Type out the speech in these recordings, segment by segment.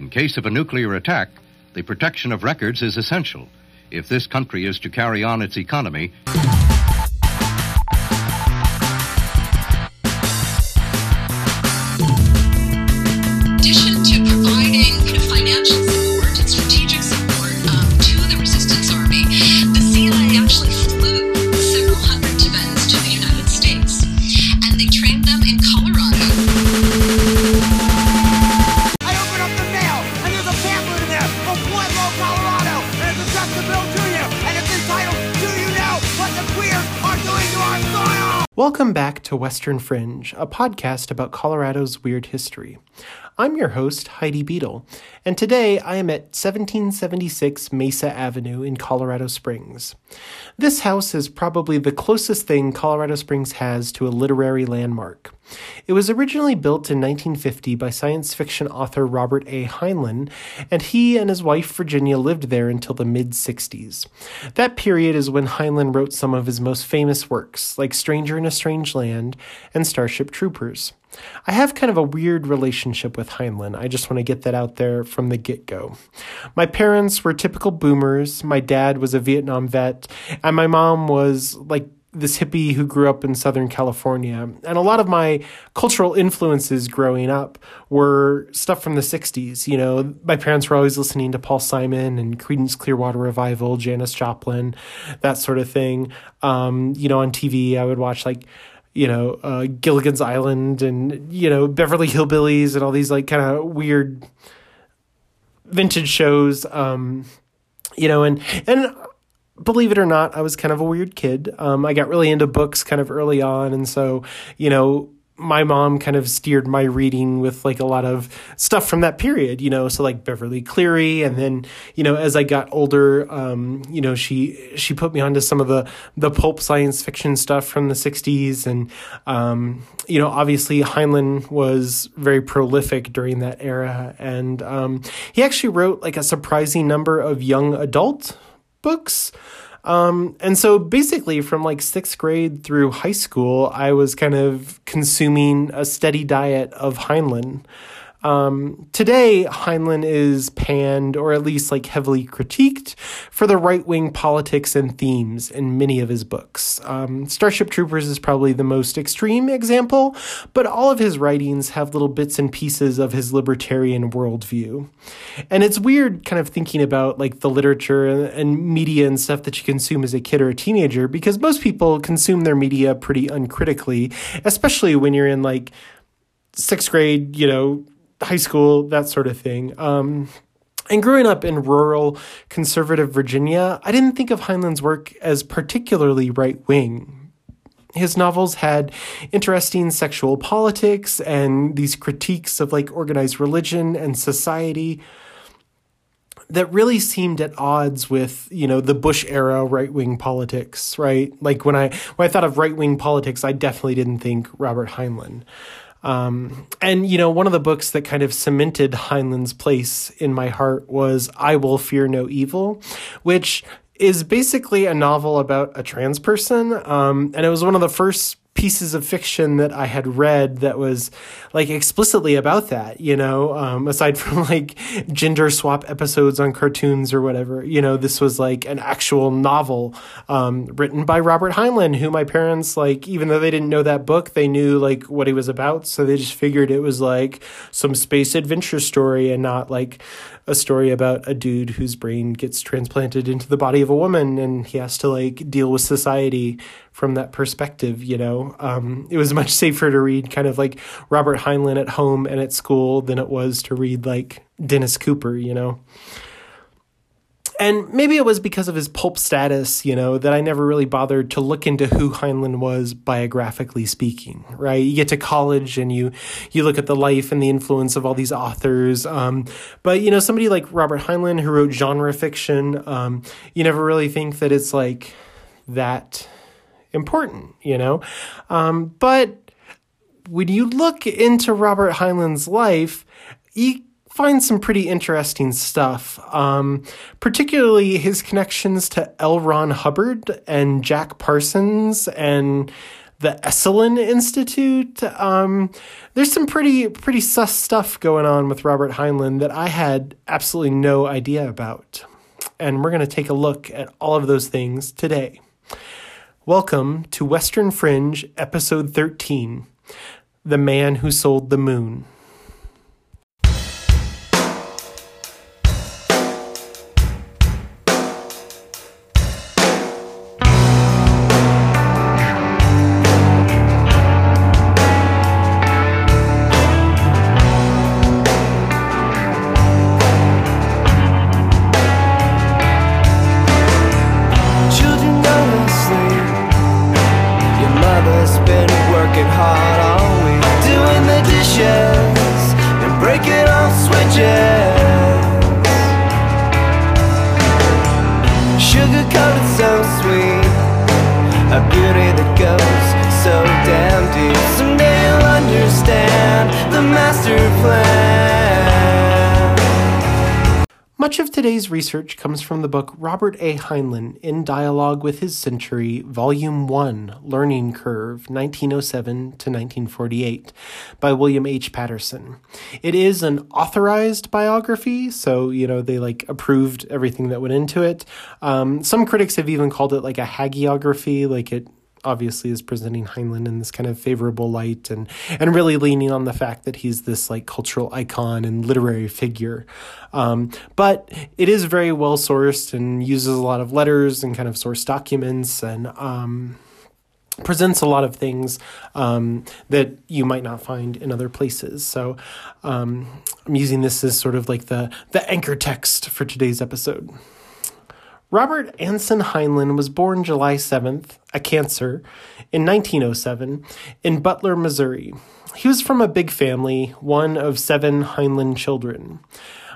In case of a nuclear attack, the protection of records is essential if this country is to carry on its economy. To Western Fringe, a podcast about Colorado's weird history. I'm your host, Heidi Beedle, and today I am at 1776 Mesa Avenue in Colorado Springs. This house is probably the closest thing Colorado Springs has to a literary landmark. It was originally built in 1950 by science fiction author Robert A. Heinlein, and he and his wife Virginia lived there until the mid 60s. That period is when Heinlein wrote some of his most famous works, like Stranger in a Strange Land and Starship Troopers. I have kind of a weird relationship with Heinlein. I just want to get that out there from the get go. My parents were typical boomers. My dad was a Vietnam vet, and my mom was like this hippie who grew up in Southern California. And a lot of my cultural influences growing up were stuff from the 60s. You know, my parents were always listening to Paul Simon and Creedence Clearwater Revival, Janis Joplin, that sort of thing. Um, you know, on TV, I would watch like you know, uh, Gilligan's Island and, you know, Beverly Hillbillies and all these like kind of weird vintage shows. Um, you know, and, and believe it or not, I was kind of a weird kid. Um, I got really into books kind of early on. And so, you know, my mom kind of steered my reading with like a lot of stuff from that period, you know, so like Beverly Cleary, and then you know as I got older, um, you know she she put me onto some of the the pulp science fiction stuff from the '60s, and um, you know obviously Heinlein was very prolific during that era, and um, he actually wrote like a surprising number of young adult books. Um, and so basically, from like sixth grade through high school, I was kind of consuming a steady diet of Heinlein. Um, today, Heinlein is panned, or at least like heavily critiqued, for the right wing politics and themes in many of his books. Um, Starship Troopers is probably the most extreme example, but all of his writings have little bits and pieces of his libertarian worldview. And it's weird kind of thinking about like the literature and, and media and stuff that you consume as a kid or a teenager, because most people consume their media pretty uncritically, especially when you're in like sixth grade, you know, high school, that sort of thing. Um, and growing up in rural conservative Virginia, I didn't think of Heinlein's work as particularly right wing. His novels had interesting sexual politics and these critiques of like organized religion and society that really seemed at odds with you know the Bush era right wing politics, right? Like when I when I thought of right wing politics, I definitely didn't think Robert Heinlein. Um, and you know, one of the books that kind of cemented Heinlein's place in my heart was "I Will Fear No Evil," which is basically a novel about a trans person, um, and it was one of the first pieces of fiction that I had read that was like explicitly about that, you know, um, aside from like gender swap episodes on cartoons or whatever, you know, this was like an actual novel um, written by Robert Heinlein, who my parents, like, even though they didn't know that book, they knew like what he was about. So they just figured it was like some space adventure story and not like a story about a dude whose brain gets transplanted into the body of a woman and he has to like deal with society from that perspective, you know. Um, it was much safer to read kind of like Robert Heinlein at home and at school than it was to read like Dennis Cooper, you know. And maybe it was because of his pulp status, you know, that I never really bothered to look into who Heinlein was biographically speaking, right? You get to college and you you look at the life and the influence of all these authors. Um, but you know, somebody like Robert Heinlein who wrote genre fiction, um, you never really think that it's like that important, you know? Um, but when you look into Robert Heinlein's life, you find some pretty interesting stuff, um, particularly his connections to L. Ron Hubbard and Jack Parsons and the Esalen Institute. Um, there's some pretty pretty sus stuff going on with Robert Heinlein that I had absolutely no idea about. And we're going to take a look at all of those things today. Welcome to Western Fringe, episode 13 The Man Who Sold the Moon. Research comes from the book Robert A. Heinlein in Dialogue with His Century, Volume 1, Learning Curve, 1907 to 1948, by William H. Patterson. It is an authorized biography, so, you know, they like approved everything that went into it. Um, some critics have even called it like a hagiography, like it obviously is presenting Heinlein in this kind of favorable light and and really leaning on the fact that he's this like cultural icon and literary figure. Um, but it is very well sourced and uses a lot of letters and kind of source documents and um, presents a lot of things um, that you might not find in other places. So um, I'm using this as sort of like the the anchor text for today's episode. Robert Anson Heinlein was born July 7th, a Cancer, in 1907 in Butler, Missouri. He was from a big family, one of seven Heinlein children.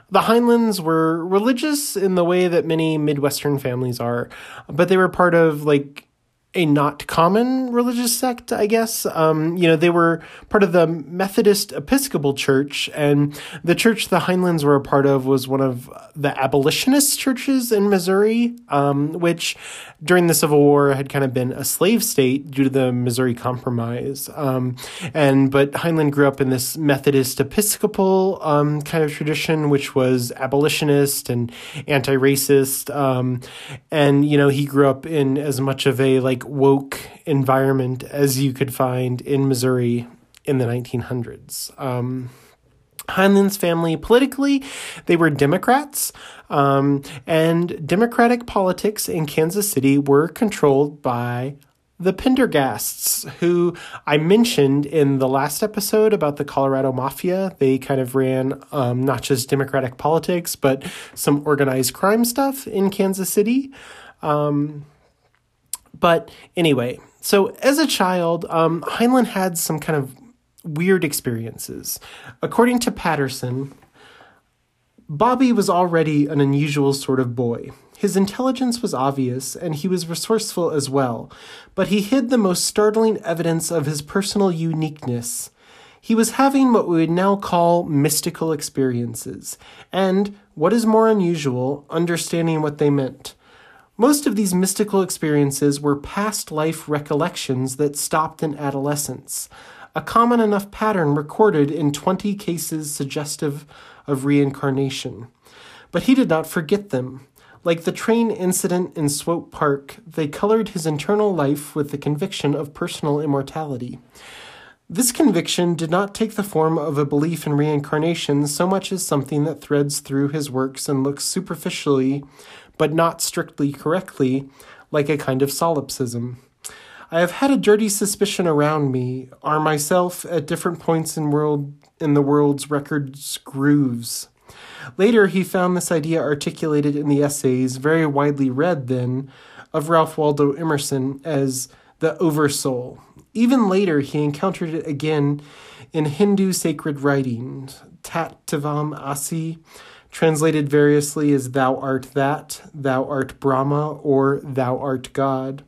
The Heinleins were religious in the way that many Midwestern families are, but they were part of like a not common religious sect, I guess. Um, you know, they were part of the Methodist Episcopal Church, and the church the Heinleins were a part of was one of the abolitionist churches in Missouri, um, which during the Civil War had kind of been a slave state due to the Missouri Compromise. Um, and but Heinlein grew up in this Methodist Episcopal um, kind of tradition, which was abolitionist and anti-racist. Um, and you know, he grew up in as much of a like woke environment as you could find in Missouri in the 1900s. Um, Heinlein's family, politically, they were Democrats, um, and Democratic politics in Kansas City were controlled by the Pendergasts, who I mentioned in the last episode about the Colorado Mafia. They kind of ran um, not just Democratic politics, but some organized crime stuff in Kansas City. Um, but anyway, so as a child, um, Heinlein had some kind of weird experiences. According to Patterson, Bobby was already an unusual sort of boy. His intelligence was obvious, and he was resourceful as well, but he hid the most startling evidence of his personal uniqueness. He was having what we would now call mystical experiences, and, what is more unusual, understanding what they meant. Most of these mystical experiences were past life recollections that stopped in adolescence, a common enough pattern recorded in 20 cases suggestive of reincarnation. But he did not forget them. Like the train incident in Swope Park, they colored his internal life with the conviction of personal immortality. This conviction did not take the form of a belief in reincarnation so much as something that threads through his works and looks superficially, but not strictly correctly, like a kind of solipsism. I have had a dirty suspicion around me, are myself at different points in world in the world's records grooves. Later, he found this idea articulated in the essays, very widely read then, of Ralph Waldo Emerson as the oversoul. Even later, he encountered it again in Hindu sacred writings, Tat Tavam Asi, translated variously as Thou art that, Thou art Brahma, or Thou art God.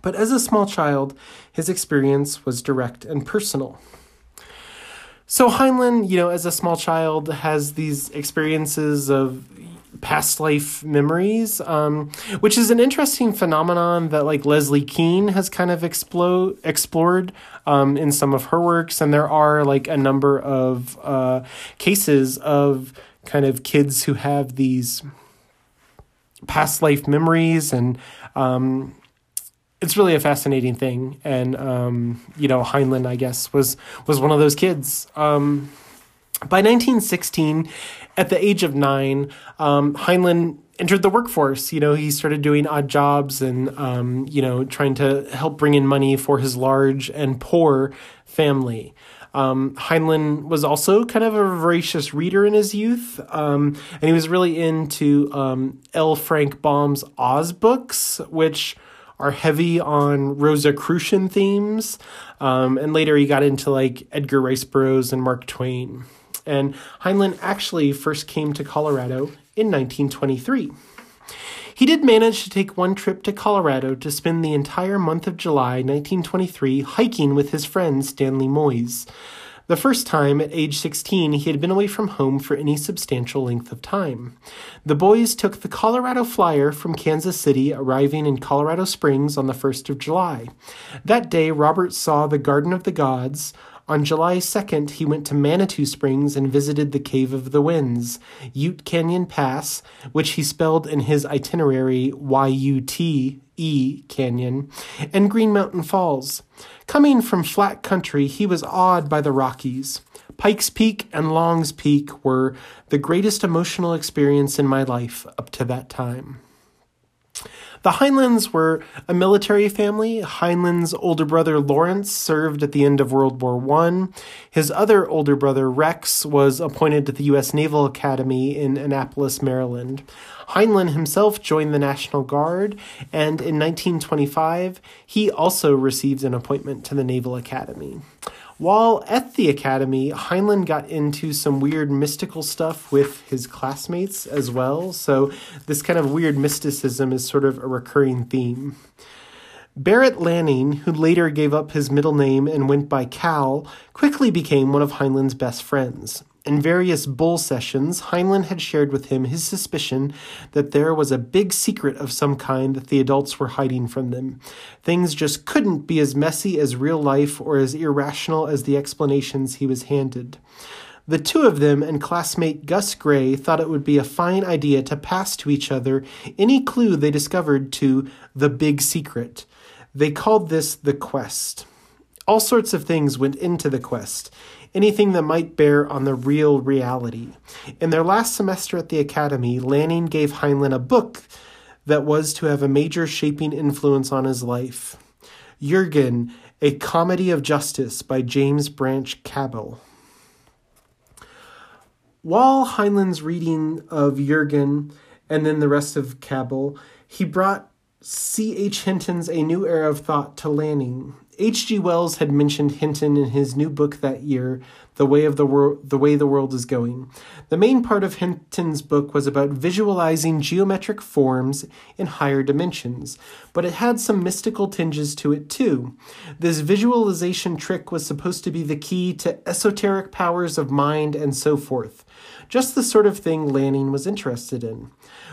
But as a small child, his experience was direct and personal. So Heinlein, you know, as a small child, has these experiences of past life memories, um, which is an interesting phenomenon that like Leslie Kean has kind of explored um, in some of her works, and there are like a number of uh, cases of kind of kids who have these past life memories and um, it's really a fascinating thing. And um, you know heinlein i guess was was one of those kids. Um, by 1916 at the age of nine um, heinlein entered the workforce you know he started doing odd jobs and um, you know trying to help bring in money for his large and poor family um, Heinlein was also kind of a voracious reader in his youth, um, and he was really into um, L. Frank Baum's Oz books, which are heavy on Rosicrucian themes. Um, and later he got into like Edgar Rice Burroughs and Mark Twain. And Heinlein actually first came to Colorado in 1923. He did manage to take one trip to Colorado to spend the entire month of July 1923 hiking with his friend Stanley Moyes. The first time, at age 16, he had been away from home for any substantial length of time. The boys took the Colorado Flyer from Kansas City, arriving in Colorado Springs on the 1st of July. That day, Robert saw the Garden of the Gods. On July 2nd, he went to Manitou Springs and visited the Cave of the Winds, Ute Canyon Pass, which he spelled in his itinerary Y U T E Canyon, and Green Mountain Falls. Coming from flat country, he was awed by the Rockies. Pikes Peak and Long's Peak were the greatest emotional experience in my life up to that time. The Heinleins were a military family. Heinlein's older brother Lawrence served at the end of World War I. His other older brother Rex was appointed to the U.S. Naval Academy in Annapolis, Maryland. Heinlein himself joined the National Guard, and in 1925, he also received an appointment to the Naval Academy. While at the academy, Heinlein got into some weird mystical stuff with his classmates as well. So, this kind of weird mysticism is sort of a recurring theme. Barrett Lanning, who later gave up his middle name and went by Cal, quickly became one of Heinlein's best friends. In various bull sessions, Heinlein had shared with him his suspicion that there was a big secret of some kind that the adults were hiding from them. Things just couldn't be as messy as real life or as irrational as the explanations he was handed. The two of them and classmate Gus Gray thought it would be a fine idea to pass to each other any clue they discovered to the big secret. They called this the quest. All sorts of things went into the quest anything that might bear on the real reality. In their last semester at the academy, Lanning gave Heinlein a book that was to have a major shaping influence on his life Jurgen, A Comedy of Justice by James Branch Cabell. While Heinlein's reading of Jurgen and then the rest of Cabell, he brought C.H. Hinton's A New Era of Thought to Lanning. H.G. Wells had mentioned Hinton in his new book that year, The Way of the World, The Way the World is Going. The main part of Hinton's book was about visualizing geometric forms in higher dimensions, but it had some mystical tinges to it too. This visualization trick was supposed to be the key to esoteric powers of mind and so forth just the sort of thing Lanning was interested in.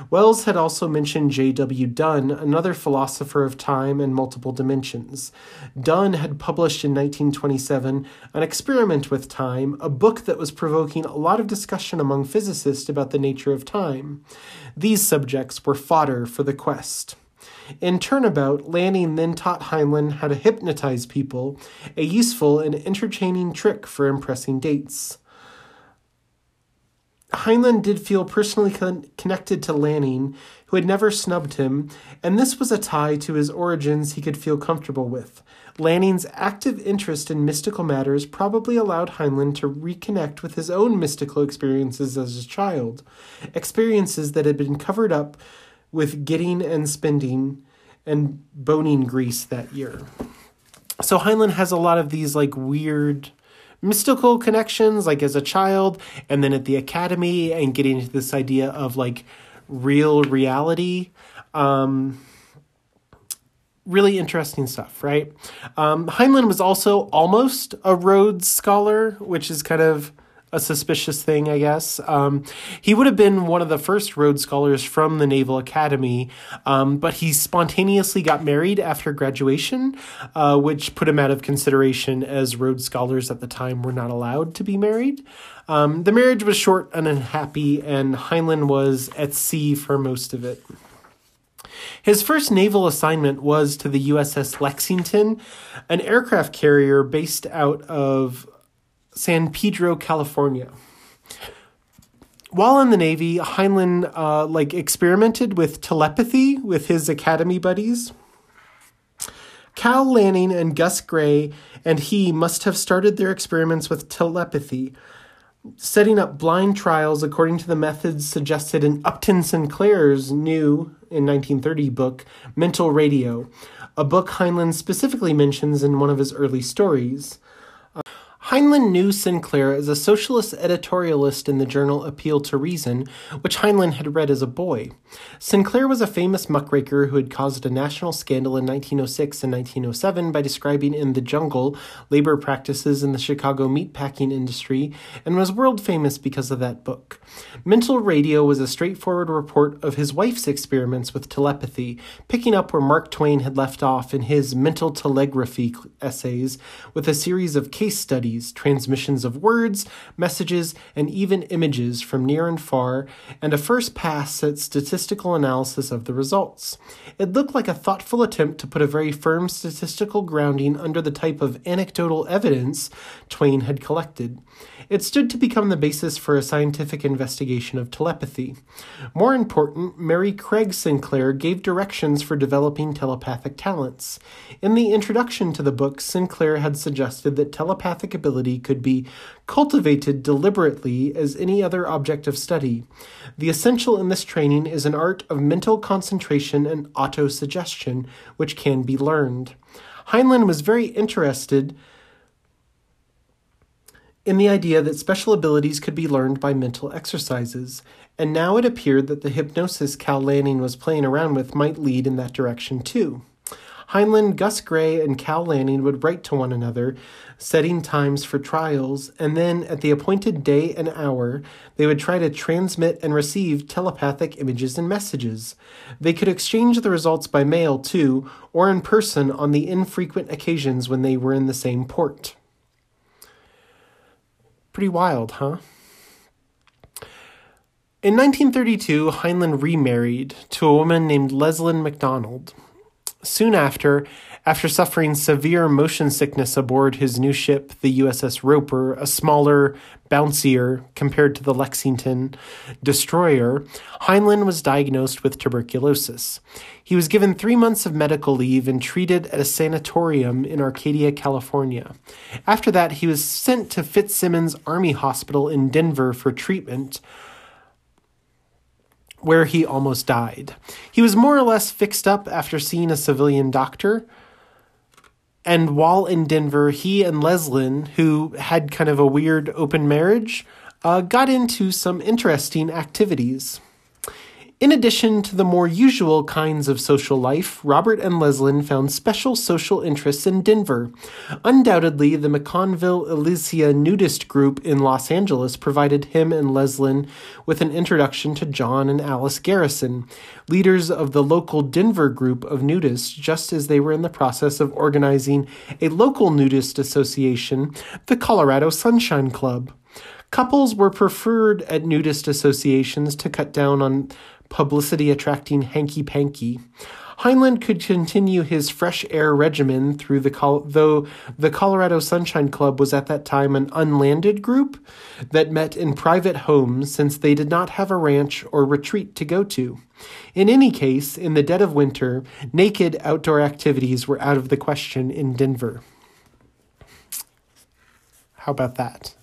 Wells had also mentioned J.W. Dunne, another philosopher of time and multiple dimensions. Dunne had published in 1927 An Experiment with Time, a book that was provoking a lot of discussion among physicists about the nature of time. These subjects were fodder for the quest. In Turnabout, Lanning then taught Heinlein how to hypnotize people, a useful and entertaining trick for impressing dates. Heinlein did feel personally con- connected to Lanning, who had never snubbed him, and this was a tie to his origins he could feel comfortable with. Lanning's active interest in mystical matters probably allowed Heinlein to reconnect with his own mystical experiences as a child, experiences that had been covered up with getting and spending and boning grease that year. So Heinlein has a lot of these like weird mystical connections like as a child and then at the academy and getting into this idea of like real reality. Um, really interesting stuff right? Um, heinlein was also almost a rhodes scholar which is kind of a suspicious thing, I guess. Um, he would have been one of the first Rhodes Scholars from the Naval Academy, um, but he spontaneously got married after graduation, uh, which put him out of consideration as Rhodes Scholars at the time were not allowed to be married. Um, the marriage was short and unhappy, and Heinlein was at sea for most of it. His first naval assignment was to the USS Lexington, an aircraft carrier based out of San Pedro, California. While in the Navy, Heinlein uh, like experimented with telepathy with his academy buddies. Cal Lanning and Gus Gray and he must have started their experiments with telepathy, setting up blind trials according to the methods suggested in Upton Sinclair's new, in 1930, book, Mental Radio, a book Heinlein specifically mentions in one of his early stories. Heinlein knew Sinclair as a socialist editorialist in the journal Appeal to Reason, which Heinlein had read as a boy. Sinclair was a famous muckraker who had caused a national scandal in 1906 and 1907 by describing in The Jungle labor practices in the Chicago meatpacking industry and was world famous because of that book. Mental Radio was a straightforward report of his wife's experiments with telepathy, picking up where Mark Twain had left off in his mental telegraphy essays with a series of case studies transmissions of words, messages, and even images from near and far, and a first pass at statistical analysis of the results. It looked like a thoughtful attempt to put a very firm statistical grounding under the type of anecdotal evidence Twain had collected. It stood to become the basis for a scientific investigation of telepathy. More important, Mary Craig Sinclair gave directions for developing telepathic talents. In the introduction to the book, Sinclair had suggested that telepathic ability could be cultivated deliberately as any other object of study. The essential in this training is an art of mental concentration and autosuggestion, which can be learned. Heinlein was very interested in the idea that special abilities could be learned by mental exercises, and now it appeared that the hypnosis Cal Lanning was playing around with might lead in that direction too. Heinlein, Gus Gray, and Cal Lanning would write to one another, setting times for trials, and then at the appointed day and hour, they would try to transmit and receive telepathic images and messages. They could exchange the results by mail too, or in person on the infrequent occasions when they were in the same port. Pretty wild, huh? In 1932, Heinlein remarried to a woman named Leslyn MacDonald. Soon after, after suffering severe motion sickness aboard his new ship, the USS Roper, a smaller, bouncier compared to the Lexington destroyer, Heinlein was diagnosed with tuberculosis. He was given three months of medical leave and treated at a sanatorium in Arcadia, California. After that, he was sent to Fitzsimons Army Hospital in Denver for treatment where he almost died. He was more or less fixed up after seeing a civilian doctor. And while in Denver, he and Leslyn, who had kind of a weird open marriage, uh, got into some interesting activities. In addition to the more usual kinds of social life, Robert and Leslyn found special social interests in Denver. Undoubtedly, the McConville Elysia nudist group in Los Angeles provided him and Leslyn with an introduction to John and Alice Garrison, leaders of the local Denver group of nudists, just as they were in the process of organizing a local nudist association, the Colorado Sunshine Club. Couples were preferred at nudist associations to cut down on publicity attracting hanky panky. Heinlein could continue his fresh air regimen through the Col- though the Colorado Sunshine Club was at that time an unlanded group that met in private homes since they did not have a ranch or retreat to go to. In any case, in the dead of winter, naked outdoor activities were out of the question in Denver. How about that?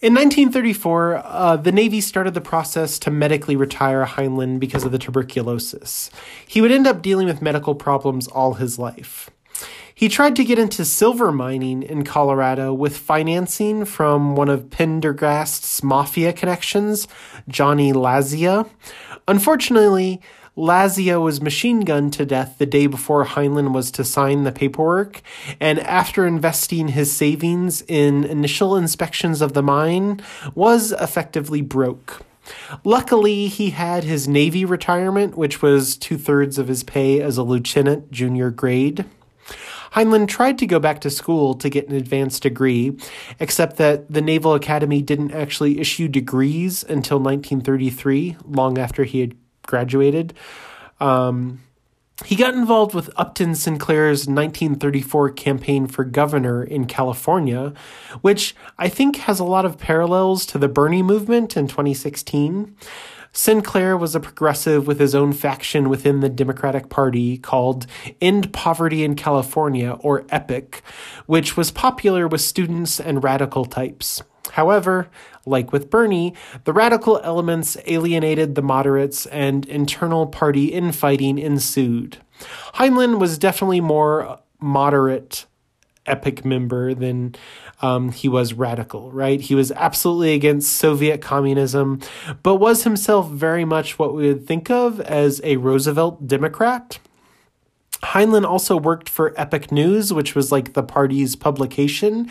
In 1934, uh, the Navy started the process to medically retire Heinlein because of the tuberculosis. He would end up dealing with medical problems all his life. He tried to get into silver mining in Colorado with financing from one of Pendergast's mafia connections, Johnny Lazia. Unfortunately, Lazia was machine gunned to death the day before Heinlein was to sign the paperwork, and after investing his savings in initial inspections of the mine, was effectively broke. Luckily, he had his Navy retirement, which was two thirds of his pay as a lieutenant junior grade. Heinlein tried to go back to school to get an advanced degree, except that the Naval Academy didn't actually issue degrees until 1933, long after he had graduated. Um, he got involved with Upton Sinclair's 1934 campaign for governor in California, which I think has a lot of parallels to the Bernie movement in 2016. Sinclair was a progressive with his own faction within the Democratic Party called End Poverty in California, or EPIC, which was popular with students and radical types. However, like with Bernie, the radical elements alienated the moderates and internal party infighting ensued. Heinlein was definitely more moderate epic member than um, he was radical, right? He was absolutely against Soviet communism, but was himself very much what we would think of as a Roosevelt Democrat. Heinlein also worked for Epic News, which was like the party's publication,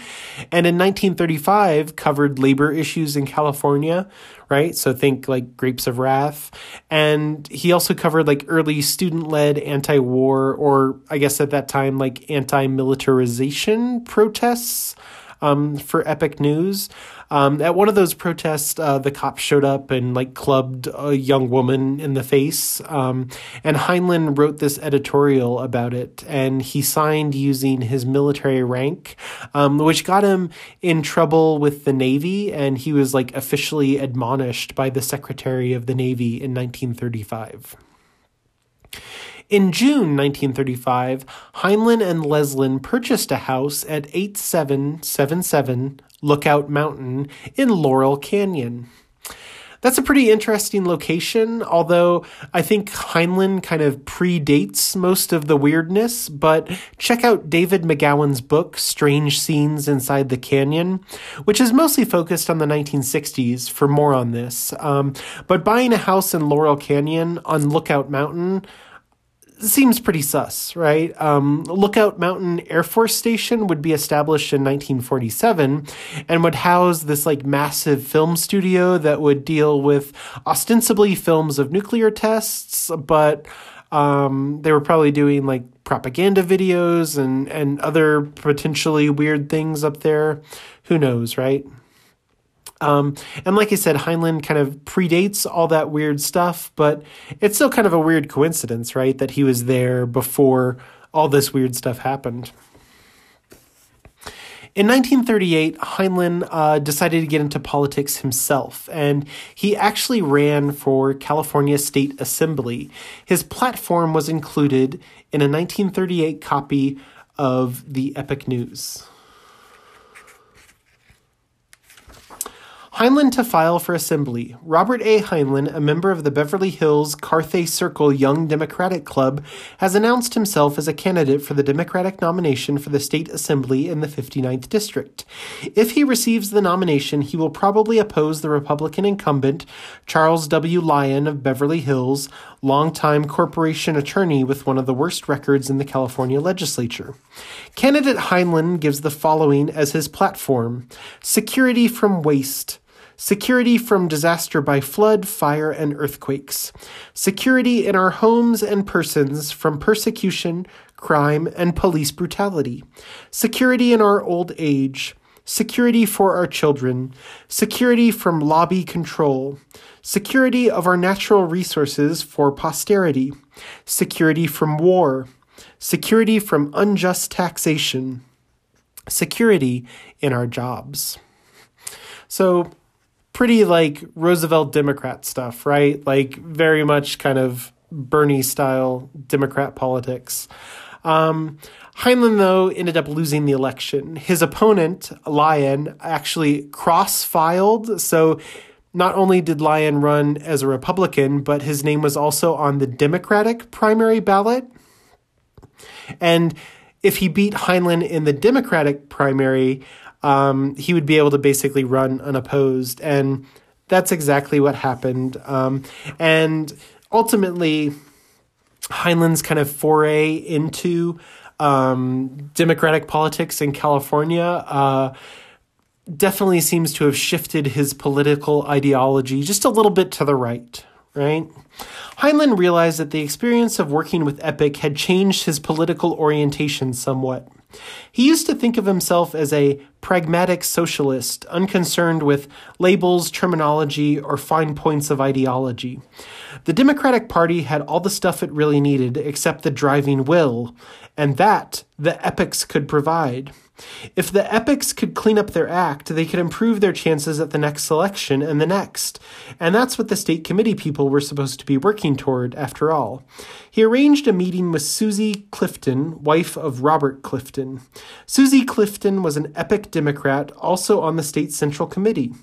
and in 1935 covered labor issues in California, right? So think like Grapes of Wrath. And he also covered like early student led anti war, or I guess at that time, like anti militarization protests um, for Epic News. Um, at one of those protests, uh, the cops showed up and like clubbed a young woman in the face. Um, and Heinlein wrote this editorial about it, and he signed using his military rank, um, which got him in trouble with the Navy, and he was like officially admonished by the Secretary of the Navy in 1935. In June 1935, Heinlein and Leslyn purchased a house at 8777 Lookout Mountain in Laurel Canyon. That's a pretty interesting location, although I think Heinlein kind of predates most of the weirdness. But check out David McGowan's book, Strange Scenes Inside the Canyon, which is mostly focused on the 1960s for more on this. Um, but buying a house in Laurel Canyon on Lookout Mountain, seems pretty sus, right? Um, Lookout Mountain Air Force Station would be established in 1947 and would house this like massive film studio that would deal with ostensibly films of nuclear tests, but um, they were probably doing like propaganda videos and and other potentially weird things up there. Who knows, right? Um, and like I said, Heinlein kind of predates all that weird stuff, but it's still kind of a weird coincidence, right? That he was there before all this weird stuff happened. In 1938, Heinlein uh, decided to get into politics himself, and he actually ran for California State Assembly. His platform was included in a 1938 copy of the Epic News. Heinlein to file for assembly. Robert A. Heinlein, a member of the Beverly Hills Carthay Circle Young Democratic Club, has announced himself as a candidate for the Democratic nomination for the state assembly in the 59th district. If he receives the nomination, he will probably oppose the Republican incumbent, Charles W. Lyon of Beverly Hills, longtime corporation attorney with one of the worst records in the California legislature. Candidate Heinlein gives the following as his platform Security from waste security from disaster by flood, fire, and earthquakes, security in our homes and persons from persecution, crime, and police brutality, security in our old age, security for our children, security from lobby control, security of our natural resources for posterity, security from war, security from unjust taxation, security in our jobs. So, pretty like Roosevelt Democrat stuff, right? Like very much kind of Bernie style Democrat politics. Um, Heinlein, though, ended up losing the election. His opponent, Lyon, actually cross filed. So not only did Lyon run as a Republican, but his name was also on the Democratic primary ballot. And if he beat Heinlein in the Democratic primary, um, he would be able to basically run unopposed. And that's exactly what happened. Um, and ultimately, Heinlein's kind of foray into um, democratic politics in California uh, definitely seems to have shifted his political ideology just a little bit to the right, right? Heinlein realized that the experience of working with Epic had changed his political orientation somewhat. He used to think of himself as a pragmatic socialist, unconcerned with labels, terminology, or fine points of ideology. The Democratic Party had all the stuff it really needed except the driving will, and that the epics could provide. If the epics could clean up their act, they could improve their chances at the next election and the next. And that's what the state committee people were supposed to be working toward, after all. He arranged a meeting with Susie Clifton, wife of Robert Clifton. Susie Clifton was an epic Democrat, also on the state central committee.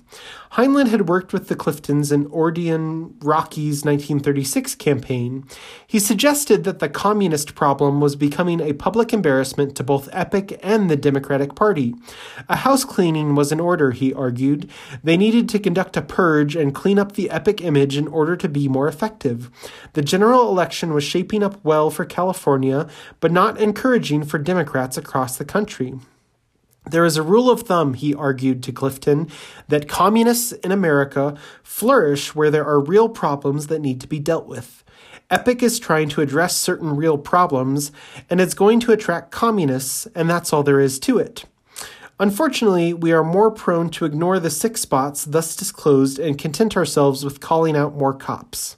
Heinlein had worked with the Cliftons in Odeon Rocky's 1936 campaign. He suggested that the communist problem was becoming a public embarrassment to both Epic and the Democratic Party. A house cleaning was in order, he argued. They needed to conduct a purge and clean up the Epic image in order to be more effective. The general election was shaping up well for California, but not encouraging for Democrats across the country. There is a rule of thumb, he argued to Clifton, that communists in America flourish where there are real problems that need to be dealt with. Epic is trying to address certain real problems, and it's going to attract communists, and that's all there is to it. Unfortunately, we are more prone to ignore the sick spots thus disclosed and content ourselves with calling out more cops.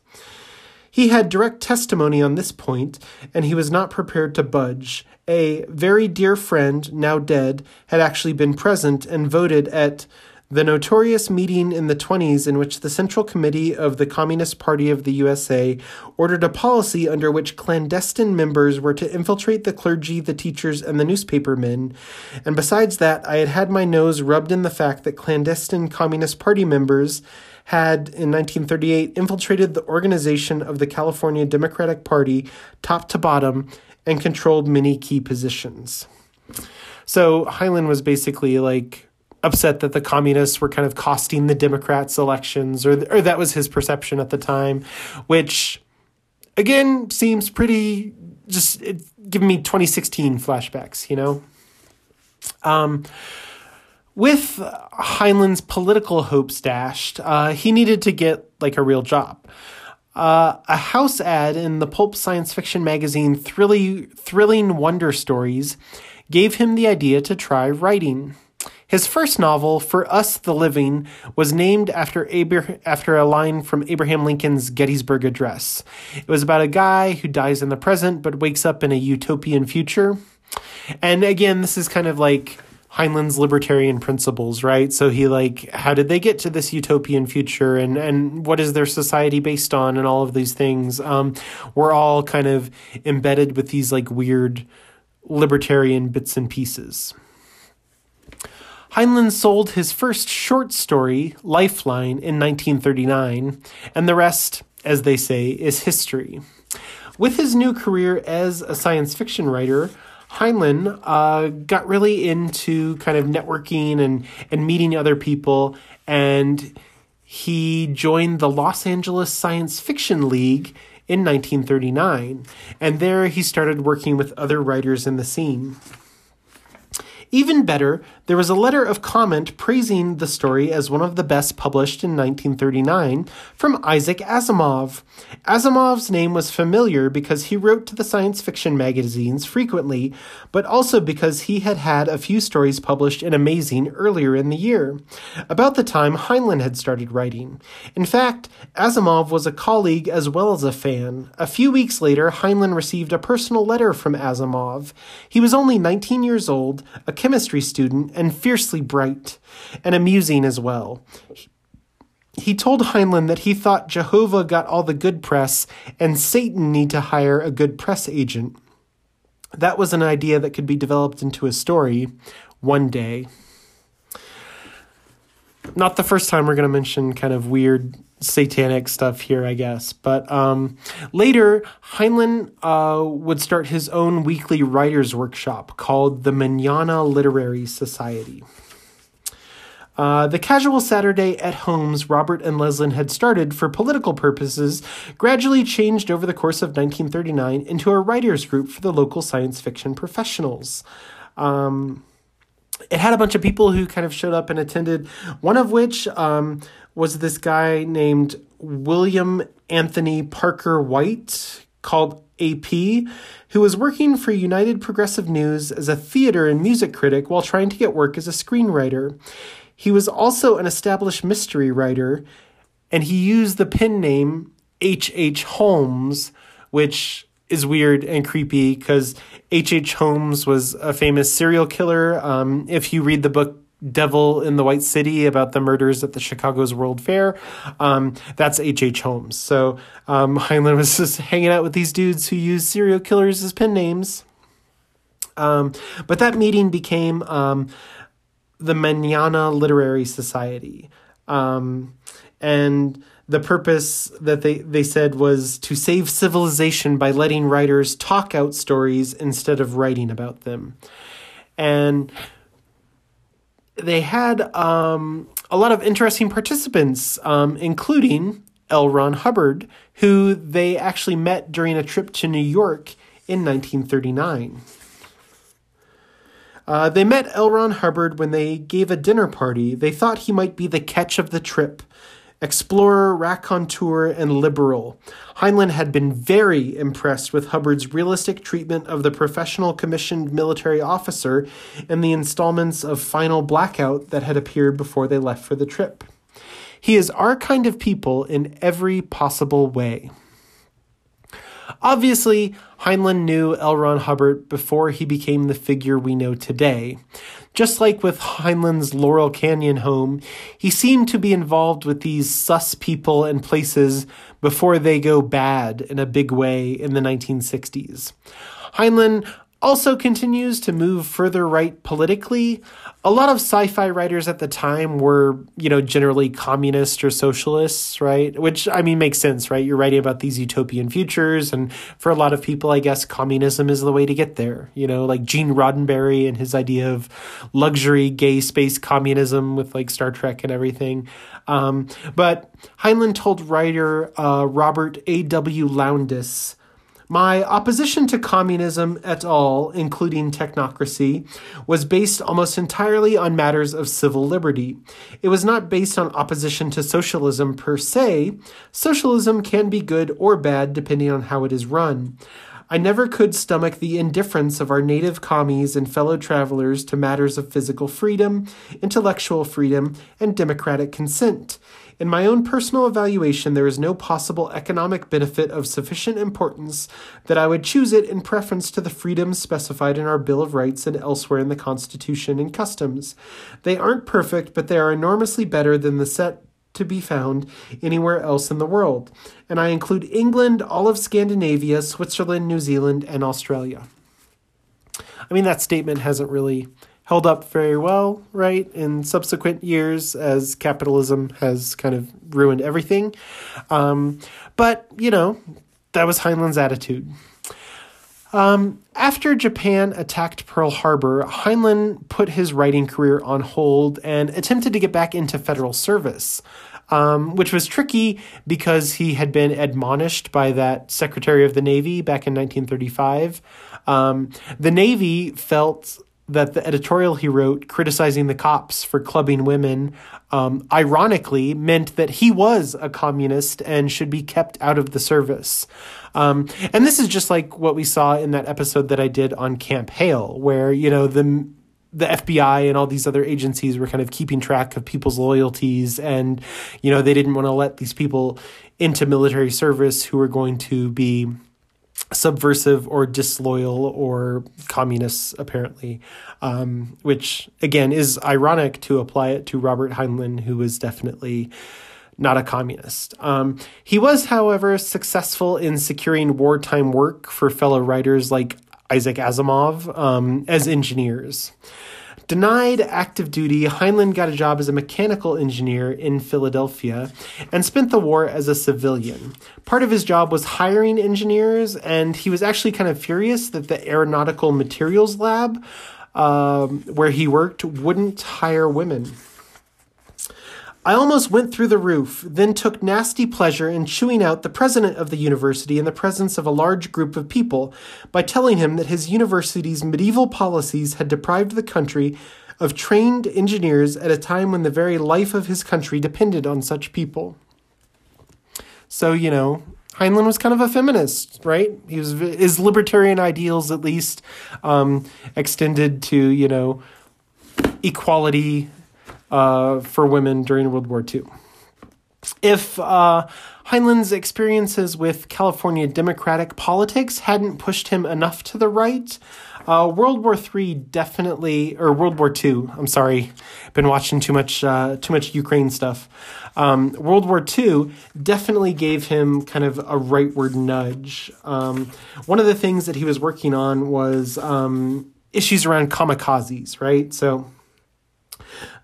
He had direct testimony on this point, and he was not prepared to budge. A very dear friend, now dead, had actually been present and voted at the notorious meeting in the 20s in which the Central Committee of the Communist Party of the USA ordered a policy under which clandestine members were to infiltrate the clergy, the teachers, and the newspapermen. And besides that, I had had my nose rubbed in the fact that clandestine Communist Party members had in 1938 infiltrated the organization of the California Democratic Party top to bottom and controlled many key positions. So Heinlein was basically like upset that the communists were kind of costing the Democrats elections, or or that was his perception at the time, which again seems pretty just giving me 2016 flashbacks, you know. Um, with Heinlein's political hopes dashed, uh, he needed to get like a real job. Uh, a house ad in the pulp science fiction magazine Thrilling, Thrilling Wonder Stories gave him the idea to try writing. His first novel, For Us the Living, was named after, Abra- after a line from Abraham Lincoln's Gettysburg Address. It was about a guy who dies in the present but wakes up in a utopian future. And again, this is kind of like Heinlein's libertarian principles, right? So he like, how did they get to this utopian future, and and what is their society based on, and all of these things. Um, we're all kind of embedded with these like weird libertarian bits and pieces. Heinlein sold his first short story, Lifeline, in 1939, and the rest, as they say, is history. With his new career as a science fiction writer, Heinlein uh, got really into kind of networking and, and meeting other people, and he joined the Los Angeles Science Fiction League in 1939. And there he started working with other writers in the scene. Even better, there was a letter of comment praising the story as one of the best published in 1939 from Isaac Asimov. Asimov's name was familiar because he wrote to the science fiction magazines frequently, but also because he had had a few stories published in Amazing earlier in the year, about the time Heinlein had started writing. In fact, Asimov was a colleague as well as a fan. A few weeks later, Heinlein received a personal letter from Asimov. He was only 19 years old, a chemistry student, and fiercely bright, and amusing as well. He told Heinlein that he thought Jehovah got all the good press and Satan need to hire a good press agent. That was an idea that could be developed into a story one day. Not the first time we're going to mention kind of weird satanic stuff here, I guess. But um, later, Heinlein uh, would start his own weekly writers' workshop called the Manana Literary Society. Uh, the casual Saturday at homes Robert and Leslyn had started for political purposes gradually changed over the course of 1939 into a writers' group for the local science fiction professionals. Um, it had a bunch of people who kind of showed up and attended, one of which um, was this guy named William Anthony Parker White, called AP, who was working for United Progressive News as a theater and music critic while trying to get work as a screenwriter. He was also an established mystery writer, and he used the pen name H.H. H. Holmes, which is weird and creepy because H.H. H. Holmes was a famous serial killer. Um, if you read the book Devil in the White City about the murders at the Chicago's World Fair, um, that's H.H. H. Holmes. So um, Heinlein was just hanging out with these dudes who use serial killers as pen names. Um, but that meeting became um, the Manana Literary Society. Um, and the purpose that they, they said was to save civilization by letting writers talk out stories instead of writing about them. And they had um, a lot of interesting participants, um, including L. Ron Hubbard, who they actually met during a trip to New York in 1939. Uh, they met L. Ron Hubbard when they gave a dinner party. They thought he might be the catch of the trip. Explorer, raconteur, and liberal. Heinlein had been very impressed with Hubbard's realistic treatment of the professional commissioned military officer in the installments of Final Blackout that had appeared before they left for the trip. He is our kind of people in every possible way. Obviously, Heinlein knew L. Ron Hubbard before he became the figure we know today. Just like with Heinlein's Laurel Canyon home, he seemed to be involved with these sus people and places before they go bad in a big way in the 1960s. Heinlein also continues to move further right politically. A lot of sci-fi writers at the time were, you know, generally communist or socialists, right? Which I mean makes sense, right? You're writing about these utopian futures and for a lot of people, I guess communism is the way to get there. You know, like Gene Roddenberry and his idea of luxury gay space communism with like Star Trek and everything. Um, but Heinlein told writer uh, Robert A.W. Lowndes my opposition to communism at all, including technocracy, was based almost entirely on matters of civil liberty. It was not based on opposition to socialism per se. Socialism can be good or bad depending on how it is run. I never could stomach the indifference of our native commies and fellow travelers to matters of physical freedom, intellectual freedom, and democratic consent. In my own personal evaluation, there is no possible economic benefit of sufficient importance that I would choose it in preference to the freedoms specified in our Bill of Rights and elsewhere in the Constitution and customs. They aren't perfect, but they are enormously better than the set to be found anywhere else in the world. And I include England, all of Scandinavia, Switzerland, New Zealand, and Australia. I mean, that statement hasn't really held up very well, right, in subsequent years as capitalism has kind of ruined everything. Um, but, you know, that was Heinlein's attitude. Um, after Japan attacked Pearl Harbor, Heinlein put his writing career on hold and attempted to get back into federal service, um, which was tricky because he had been admonished by that Secretary of the Navy back in 1935. Um, the Navy felt that the editorial he wrote criticizing the cops for clubbing women um, ironically meant that he was a communist and should be kept out of the service. Um, and this is just like what we saw in that episode that I did on Camp Hale, where, you know, the the FBI and all these other agencies were kind of keeping track of people's loyalties and you know they didn't want to let these people into military service who were going to be subversive or disloyal or communists, apparently, um, which again is ironic to apply it to Robert Heinlein, who was definitely not a communist. Um, he was, however, successful in securing wartime work for fellow writers like Isaac Asimov um, as engineers. Denied active duty, Heinlein got a job as a mechanical engineer in Philadelphia and spent the war as a civilian. Part of his job was hiring engineers, and he was actually kind of furious that the Aeronautical Materials Lab, um, where he worked, wouldn't hire women. I almost went through the roof, then took nasty pleasure in chewing out the president of the university in the presence of a large group of people by telling him that his university's medieval policies had deprived the country of trained engineers at a time when the very life of his country depended on such people. So, you know, Heinlein was kind of a feminist, right? He was his libertarian ideals, at least, um, extended to you know equality uh, for women during World War II. If uh, Heinlein's experiences with California Democratic politics hadn't pushed him enough to the right, uh, World War III definitely, or World War II. I'm sorry, been watching too much uh, too much Ukraine stuff. Um, World War II definitely gave him kind of a rightward nudge. Um, one of the things that he was working on was um, issues around kamikazes, right? So.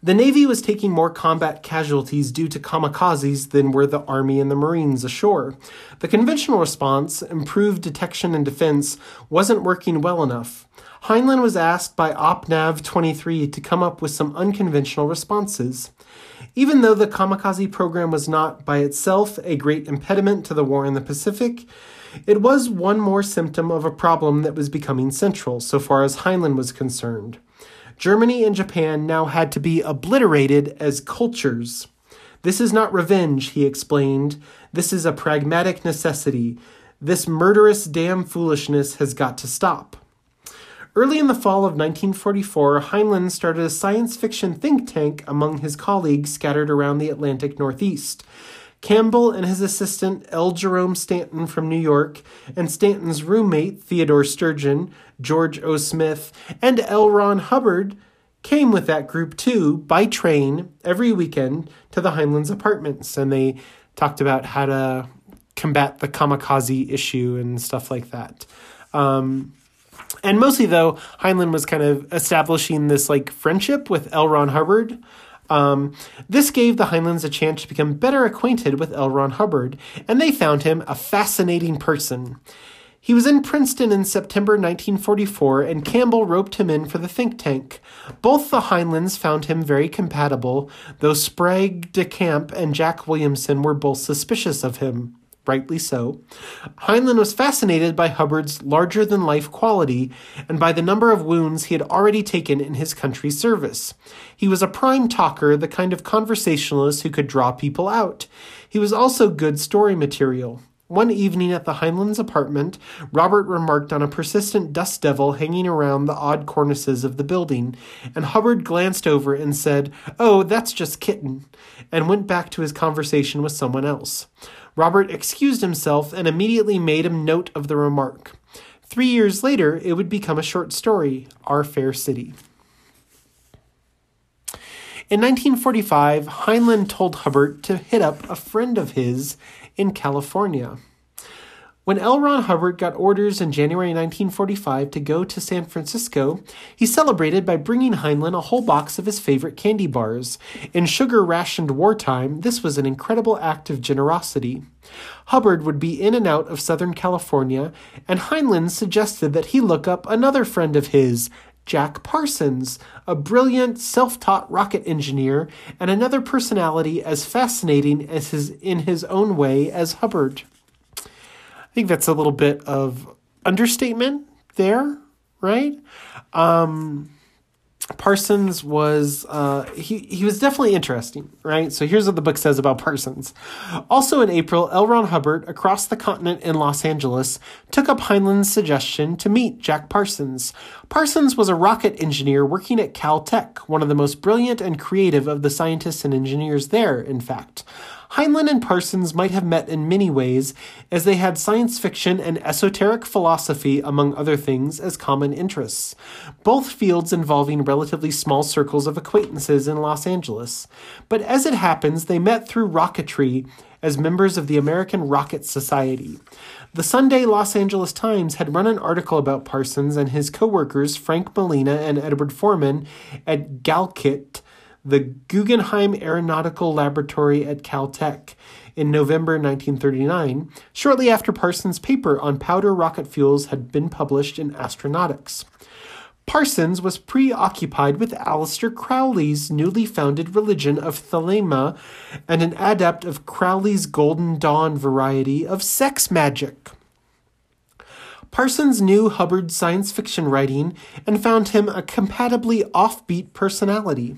The Navy was taking more combat casualties due to kamikazes than were the Army and the Marines ashore. The conventional response, improved detection and defense, wasn't working well enough. Heinlein was asked by OpNav 23 to come up with some unconventional responses. Even though the kamikaze program was not by itself a great impediment to the war in the Pacific, it was one more symptom of a problem that was becoming central so far as Heinlein was concerned. Germany and Japan now had to be obliterated as cultures. This is not revenge, he explained. This is a pragmatic necessity. This murderous damn foolishness has got to stop. Early in the fall of 1944, Heinlein started a science fiction think tank among his colleagues scattered around the Atlantic Northeast. Campbell and his assistant L. Jerome Stanton from New York, and Stanton's roommate Theodore Sturgeon, George O. Smith, and L. Ron Hubbard came with that group too by train every weekend to the Heinlein's apartments, and they talked about how to combat the kamikaze issue and stuff like that. Um, and mostly though, Heinlein was kind of establishing this like friendship with L. Ron Hubbard. Um, this gave the Heinleins a chance to become better acquainted with L. Ron Hubbard, and they found him a fascinating person. He was in Princeton in September 1944, and Campbell roped him in for the think tank. Both the Heinleins found him very compatible, though Sprague de Camp and Jack Williamson were both suspicious of him rightly so. Heinlein was fascinated by Hubbard's larger than life quality and by the number of wounds he had already taken in his country's service. He was a prime talker, the kind of conversationalist who could draw people out. He was also good story material. One evening at the Heinlein's apartment, Robert remarked on a persistent dust devil hanging around the odd cornices of the building, and Hubbard glanced over and said, Oh, that's just Kitten, and went back to his conversation with someone else. Robert excused himself and immediately made a note of the remark. Three years later, it would become a short story, Our Fair City. In 1945, Heinlein told Hubbard to hit up a friend of his in California. When L. Ron Hubbard got orders in January 1945 to go to San Francisco, he celebrated by bringing Heinlein a whole box of his favorite candy bars. In sugar rationed wartime, this was an incredible act of generosity. Hubbard would be in and out of Southern California, and Heinlein suggested that he look up another friend of his, Jack Parsons, a brilliant, self taught rocket engineer, and another personality as fascinating as his, in his own way as Hubbard. I think that's a little bit of understatement there, right? Um, Parsons was uh, he he was definitely interesting, right? So here's what the book says about Parsons. Also in April, L. Ron Hubbard, across the continent in Los Angeles, took up Heinlein's suggestion to meet Jack Parsons. Parsons was a rocket engineer working at Caltech, one of the most brilliant and creative of the scientists and engineers there, in fact. Heinlein and Parsons might have met in many ways, as they had science fiction and esoteric philosophy, among other things, as common interests, both fields involving relatively small circles of acquaintances in Los Angeles. But as it happens, they met through rocketry as members of the American Rocket Society. The Sunday Los Angeles Times had run an article about Parsons and his co-workers Frank Molina and Edward Forman at GALCIT the Guggenheim Aeronautical Laboratory at Caltech in November 1939, shortly after Parsons' paper on powder rocket fuels had been published in Astronautics. Parsons was preoccupied with Aleister Crowley's newly founded religion of Thelema and an adept of Crowley's Golden Dawn variety of sex magic. Parsons knew Hubbard's science fiction writing and found him a compatibly offbeat personality.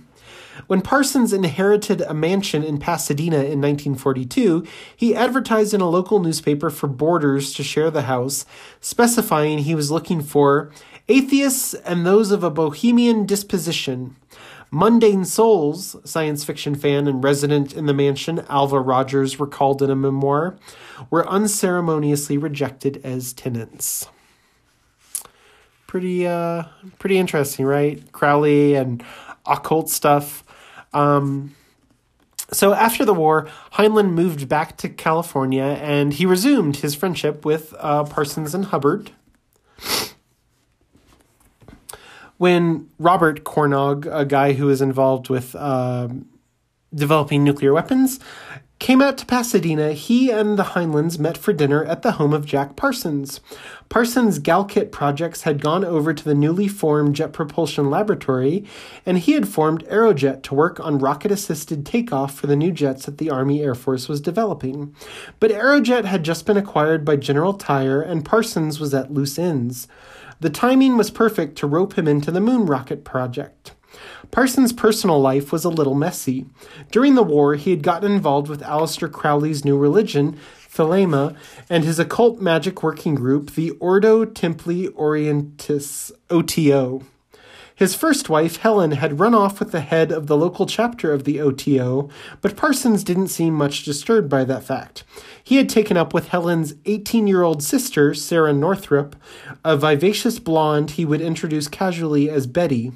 When Parsons inherited a mansion in Pasadena in 1942, he advertised in a local newspaper for boarders to share the house, specifying he was looking for atheists and those of a bohemian disposition. Mundane souls, science fiction fan and resident in the mansion Alva Rogers recalled in a memoir, were unceremoniously rejected as tenants. Pretty, uh, pretty interesting, right? Crowley and occult stuff. Um, so after the war, Heinlein moved back to California and he resumed his friendship with uh, Parsons and Hubbard. When Robert Cornog, a guy who was involved with uh, developing nuclear weapons, came out to Pasadena, he and the Heinleins met for dinner at the home of Jack Parsons. Parsons' GALCIT projects had gone over to the newly formed Jet Propulsion Laboratory, and he had formed Aerojet to work on rocket assisted takeoff for the new jets that the Army Air Force was developing. But Aerojet had just been acquired by General Tire, and Parsons was at loose ends. The timing was perfect to rope him into the moon rocket project. Parsons' personal life was a little messy. During the war, he had gotten involved with Aleister Crowley's new religion, Thelema, and his occult magic working group, the Ordo Templi Orientis, OTO. His first wife, Helen, had run off with the head of the local chapter of the OTO, but Parsons didn't seem much disturbed by that fact. He had taken up with Helen's 18 year old sister, Sarah Northrup, a vivacious blonde he would introduce casually as Betty.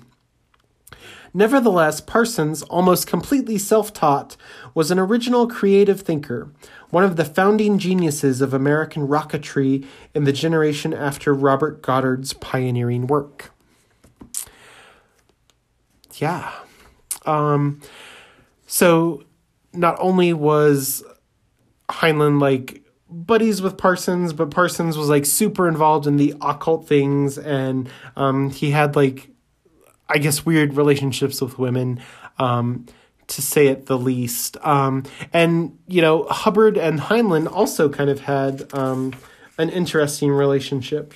Nevertheless, Parsons, almost completely self taught, was an original creative thinker, one of the founding geniuses of American rocketry in the generation after Robert Goddard's pioneering work. Yeah. Um, so not only was Heinlein like buddies with Parsons, but Parsons was like super involved in the occult things and um, he had like I guess weird relationships with women. Um, to say it the least. Um, and, you know, Hubbard and Heinlein also kind of had um, an interesting relationship.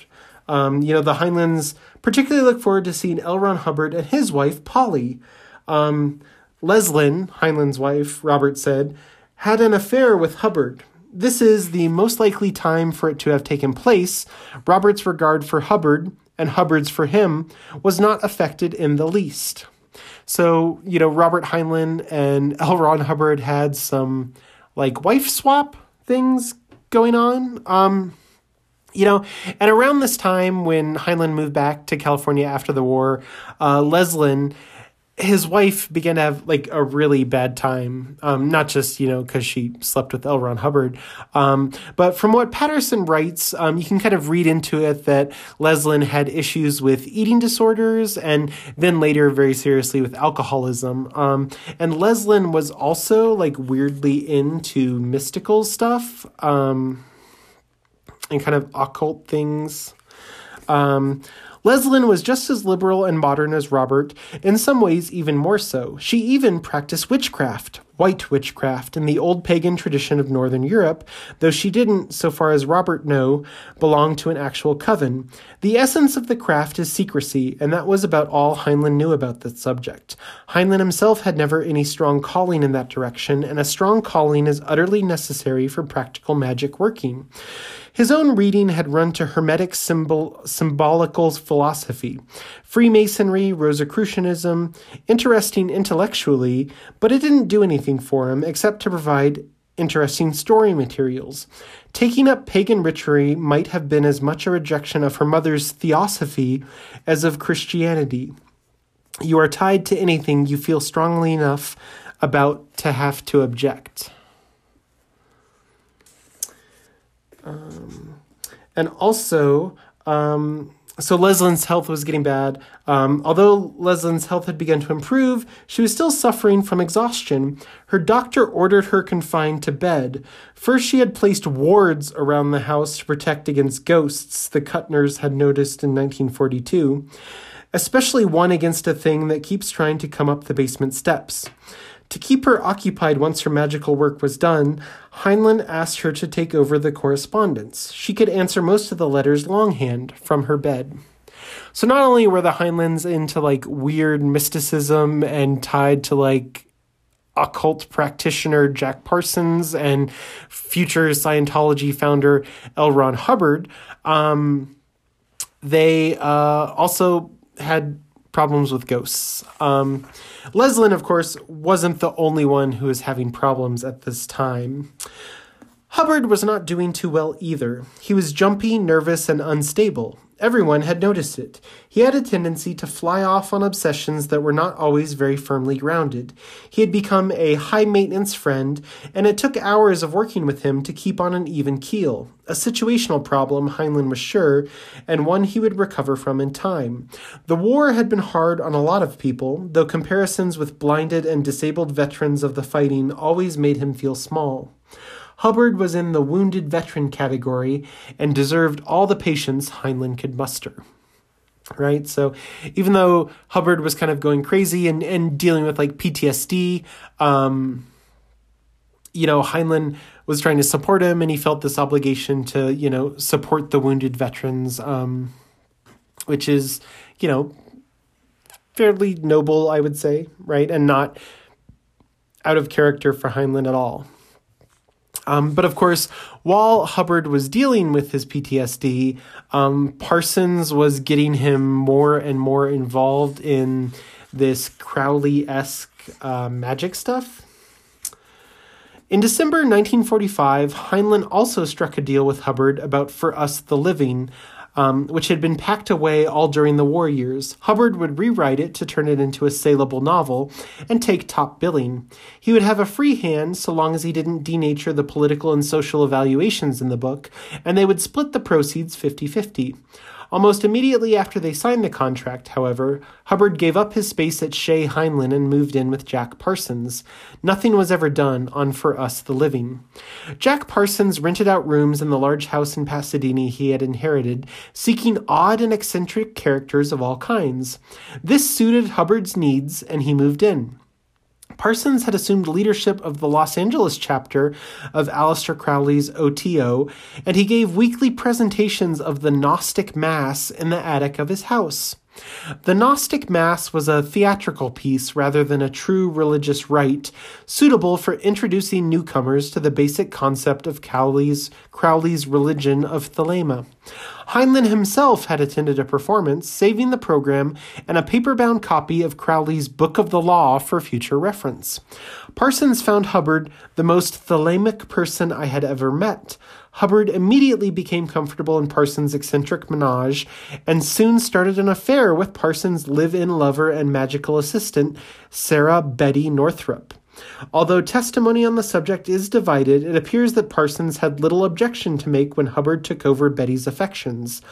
Um, you know, the Heinleins particularly look forward to seeing L. Ron Hubbard and his wife, Polly. Um, Leslyn, Heinlein's wife, Robert said, had an affair with Hubbard. This is the most likely time for it to have taken place. Robert's regard for Hubbard and Hubbard's for him was not affected in the least. So, you know, Robert Heinlein and L. Ron Hubbard had some like wife swap things going on. Um, you know, and around this time when Heinlein moved back to California after the war, uh, Leslyn his wife began to have like a really bad time um, not just you know because she slept with L. Ron Hubbard um, but from what patterson writes um, you can kind of read into it that leslyn had issues with eating disorders and then later very seriously with alcoholism um, and leslyn was also like weirdly into mystical stuff um, and kind of occult things um, Leslyn was just as liberal and modern as Robert, in some ways even more so. She even practiced witchcraft, white witchcraft, in the old pagan tradition of Northern Europe, though she didn't, so far as Robert know, belong to an actual coven. The essence of the craft is secrecy, and that was about all Heinlein knew about the subject. Heinlein himself had never any strong calling in that direction, and a strong calling is utterly necessary for practical magic working. His own reading had run to Hermetic symbol, symbolical philosophy, Freemasonry, Rosicrucianism, interesting intellectually, but it didn't do anything for him except to provide interesting story materials. Taking up pagan ritual might have been as much a rejection of her mother's theosophy as of Christianity. You are tied to anything you feel strongly enough about to have to object. Um, and also, um, so Leslyn's health was getting bad. Um, although Leslyn's health had begun to improve, she was still suffering from exhaustion. Her doctor ordered her confined to bed. First, she had placed wards around the house to protect against ghosts, the Kuttners had noticed in 1942. especially one against a thing that keeps trying to come up the basement steps. To keep her occupied once her magical work was done, Heinlein asked her to take over the correspondence. She could answer most of the letters longhand from her bed. So not only were the Heinleins into like weird mysticism and tied to like occult practitioner Jack Parsons and future Scientology founder L. Ron Hubbard, um, they uh, also had problems with ghosts. Um, Leslyn, of course, wasn't the only one who was having problems at this time. Hubbard was not doing too well either. He was jumpy, nervous, and unstable. Everyone had noticed it. He had a tendency to fly off on obsessions that were not always very firmly grounded. He had become a high maintenance friend, and it took hours of working with him to keep on an even keel. A situational problem, Heinlein was sure, and one he would recover from in time. The war had been hard on a lot of people, though comparisons with blinded and disabled veterans of the fighting always made him feel small. Hubbard was in the wounded veteran category and deserved all the patience Heinlein could muster. Right? So even though Hubbard was kind of going crazy and, and dealing with like PTSD, um, you know, Heinlein was trying to support him and he felt this obligation to, you know, support the wounded veterans, um, which is, you know, fairly noble, I would say, right? And not out of character for Heinlein at all. Um, but of course, while Hubbard was dealing with his PTSD, um, Parsons was getting him more and more involved in this Crowley esque uh, magic stuff. In December 1945, Heinlein also struck a deal with Hubbard about For Us the Living, um, which had been packed away all during the war years. Hubbard would rewrite it to turn it into a saleable novel and take top billing. He would have a free hand so long as he didn't denature the political and social evaluations in the book, and they would split the proceeds 50 50. Almost immediately after they signed the contract, however, Hubbard gave up his space at Shea Heinlein and moved in with Jack Parsons. Nothing was ever done on For Us the Living. Jack Parsons rented out rooms in the large house in Pasadena he had inherited, seeking odd and eccentric characters of all kinds. This suited Hubbard's needs, and he moved in. Parsons had assumed leadership of the Los Angeles chapter of Aleister Crowley's OTO, and he gave weekly presentations of the Gnostic Mass in the attic of his house. The Gnostic Mass was a theatrical piece rather than a true religious rite, suitable for introducing newcomers to the basic concept of Crowley's, Crowley's religion of Thelema. Heinlein himself had attended a performance, saving the program and a paper-bound copy of Crowley's Book of the Law for future reference. Parsons found Hubbard the most thelemic person I had ever met. Hubbard immediately became comfortable in Parsons' eccentric menage and soon started an affair with Parsons' live in lover and magical assistant, Sarah Betty Northrup. Although testimony on the subject is divided, it appears that Parsons had little objection to make when Hubbard took over Betty's affections.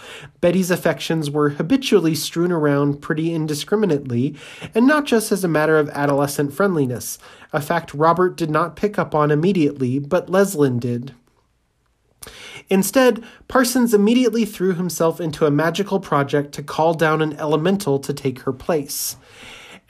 Betty's affections were habitually strewn around pretty indiscriminately, and not just as a matter of adolescent friendliness, a fact Robert did not pick up on immediately, but Leslyn did. Instead, Parsons immediately threw himself into a magical project to call down an elemental to take her place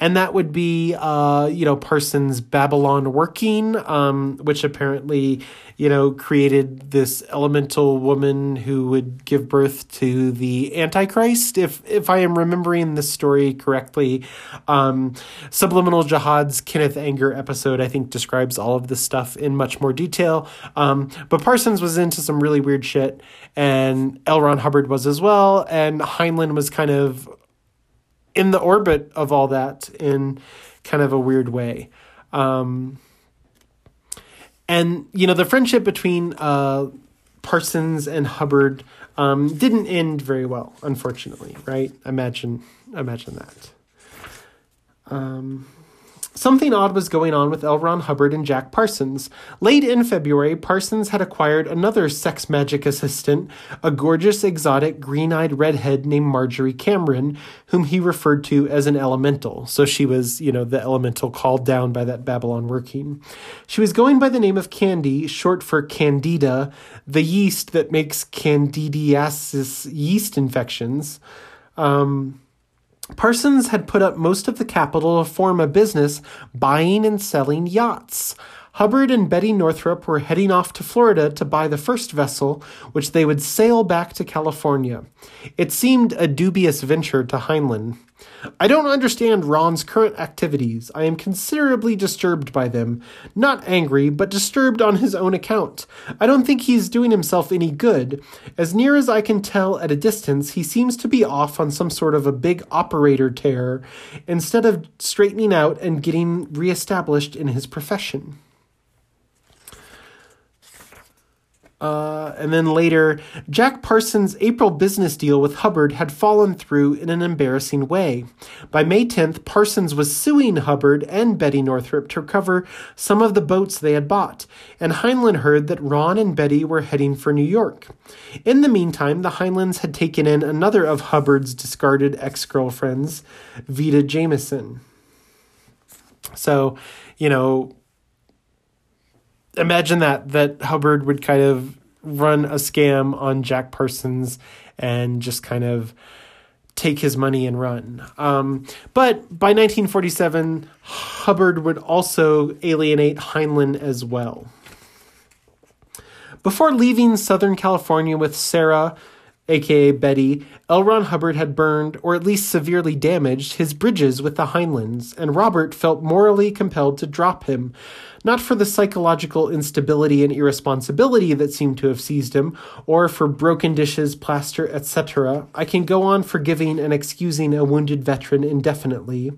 and that would be uh, you know Parsons' Babylon working, um, which apparently you know created this elemental woman who would give birth to the Antichrist. If if I am remembering the story correctly, um, Subliminal Jihad's Kenneth Anger episode I think describes all of this stuff in much more detail. Um, but Parsons was into some really weird shit, and L. Ron Hubbard was as well, and Heinlein was kind of in the orbit of all that in kind of a weird way. Um, and you know the friendship between uh, Parsons and Hubbard um, didn't end very well, unfortunately. Right? Imagine, imagine that. Um, Something odd was going on with L. Ron Hubbard and Jack Parsons. Late in February, Parsons had acquired another sex magic assistant, a gorgeous, exotic, green eyed redhead named Marjorie Cameron, whom he referred to as an elemental. So she was, you know, the elemental called down by that Babylon working. She was going by the name of Candy, short for Candida, the yeast that makes candidiasis yeast infections. Um, Parsons had put up most of the capital to form a business buying and selling yachts. Hubbard and Betty Northrup were heading off to Florida to buy the first vessel, which they would sail back to California. It seemed a dubious venture to Heinlein. I don't understand Ron's current activities. I am considerably disturbed by them. Not angry, but disturbed on his own account. I don't think he's doing himself any good. As near as I can tell at a distance, he seems to be off on some sort of a big operator tear, instead of straightening out and getting reestablished in his profession. Uh, and then later, Jack Parsons' April business deal with Hubbard had fallen through in an embarrassing way. By May 10th, Parsons was suing Hubbard and Betty Northrup to recover some of the boats they had bought, and Heinlein heard that Ron and Betty were heading for New York. In the meantime, the Heinleins had taken in another of Hubbard's discarded ex girlfriends, Vita Jameson. So, you know, imagine that that Hubbard would kind of run a scam on Jack Parsons and just kind of take his money and run. Um, but by 1947, Hubbard would also alienate Heinlein as well. Before leaving Southern California with Sarah, aka Betty, L. Ron Hubbard had burned, or at least severely damaged, his bridges with the Heinleins, and Robert felt morally compelled to drop him, not for the psychological instability and irresponsibility that seemed to have seized him, or for broken dishes, plaster, etc. I can go on forgiving and excusing a wounded veteran indefinitely.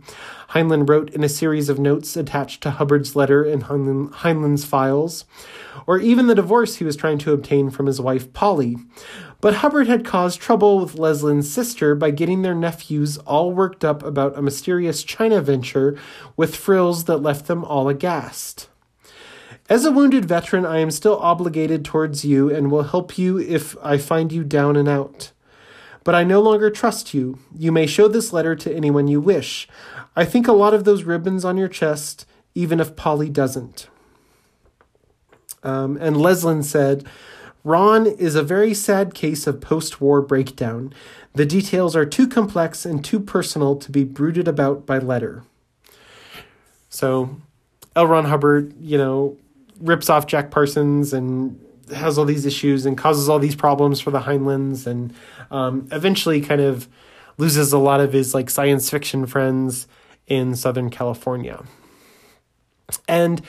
Heinlein wrote in a series of notes attached to Hubbard's letter in Heinlein, Heinlein's files, or even the divorce he was trying to obtain from his wife Polly. But Hubbard had caused trouble with Leslyn's sister by getting their nephews all worked up about a mysterious China venture with frills that left them all aghast. As a wounded veteran, I am still obligated towards you and will help you if I find you down and out. But I no longer trust you. You may show this letter to anyone you wish. I think a lot of those ribbons on your chest, even if Polly doesn't. Um, and Leslin said, Ron is a very sad case of post war breakdown. The details are too complex and too personal to be brooded about by letter. So, L. Ron Hubbard, you know, rips off Jack Parsons and has all these issues and causes all these problems for the Heinleins and um, eventually kind of loses a lot of his like science fiction friends in Southern California. And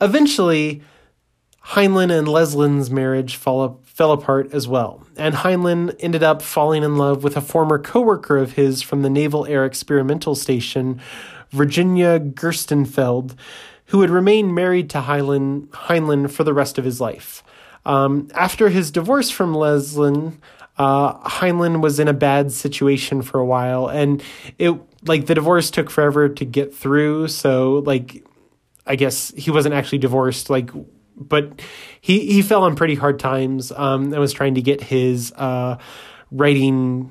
eventually, Heinlein and Leslyn's marriage fall, fell apart as well, and Heinlein ended up falling in love with a former coworker of his from the Naval Air Experimental Station, Virginia Gerstenfeld, who would remain married to Heinlein, Heinlein for the rest of his life. Um, after his divorce from Leslin, uh, Heinlein was in a bad situation for a while, and it like the divorce took forever to get through. So like, I guess he wasn't actually divorced. Like, but he he fell on pretty hard times. Um, and was trying to get his uh, writing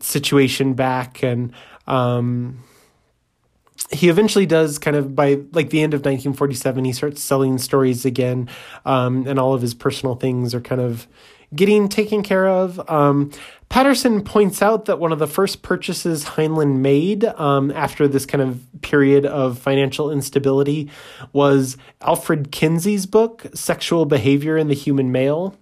situation back, and um, he eventually does kind of by like the end of 1947 he starts selling stories again um, and all of his personal things are kind of getting taken care of um, patterson points out that one of the first purchases heinlein made um, after this kind of period of financial instability was alfred kinsey's book sexual behavior in the human male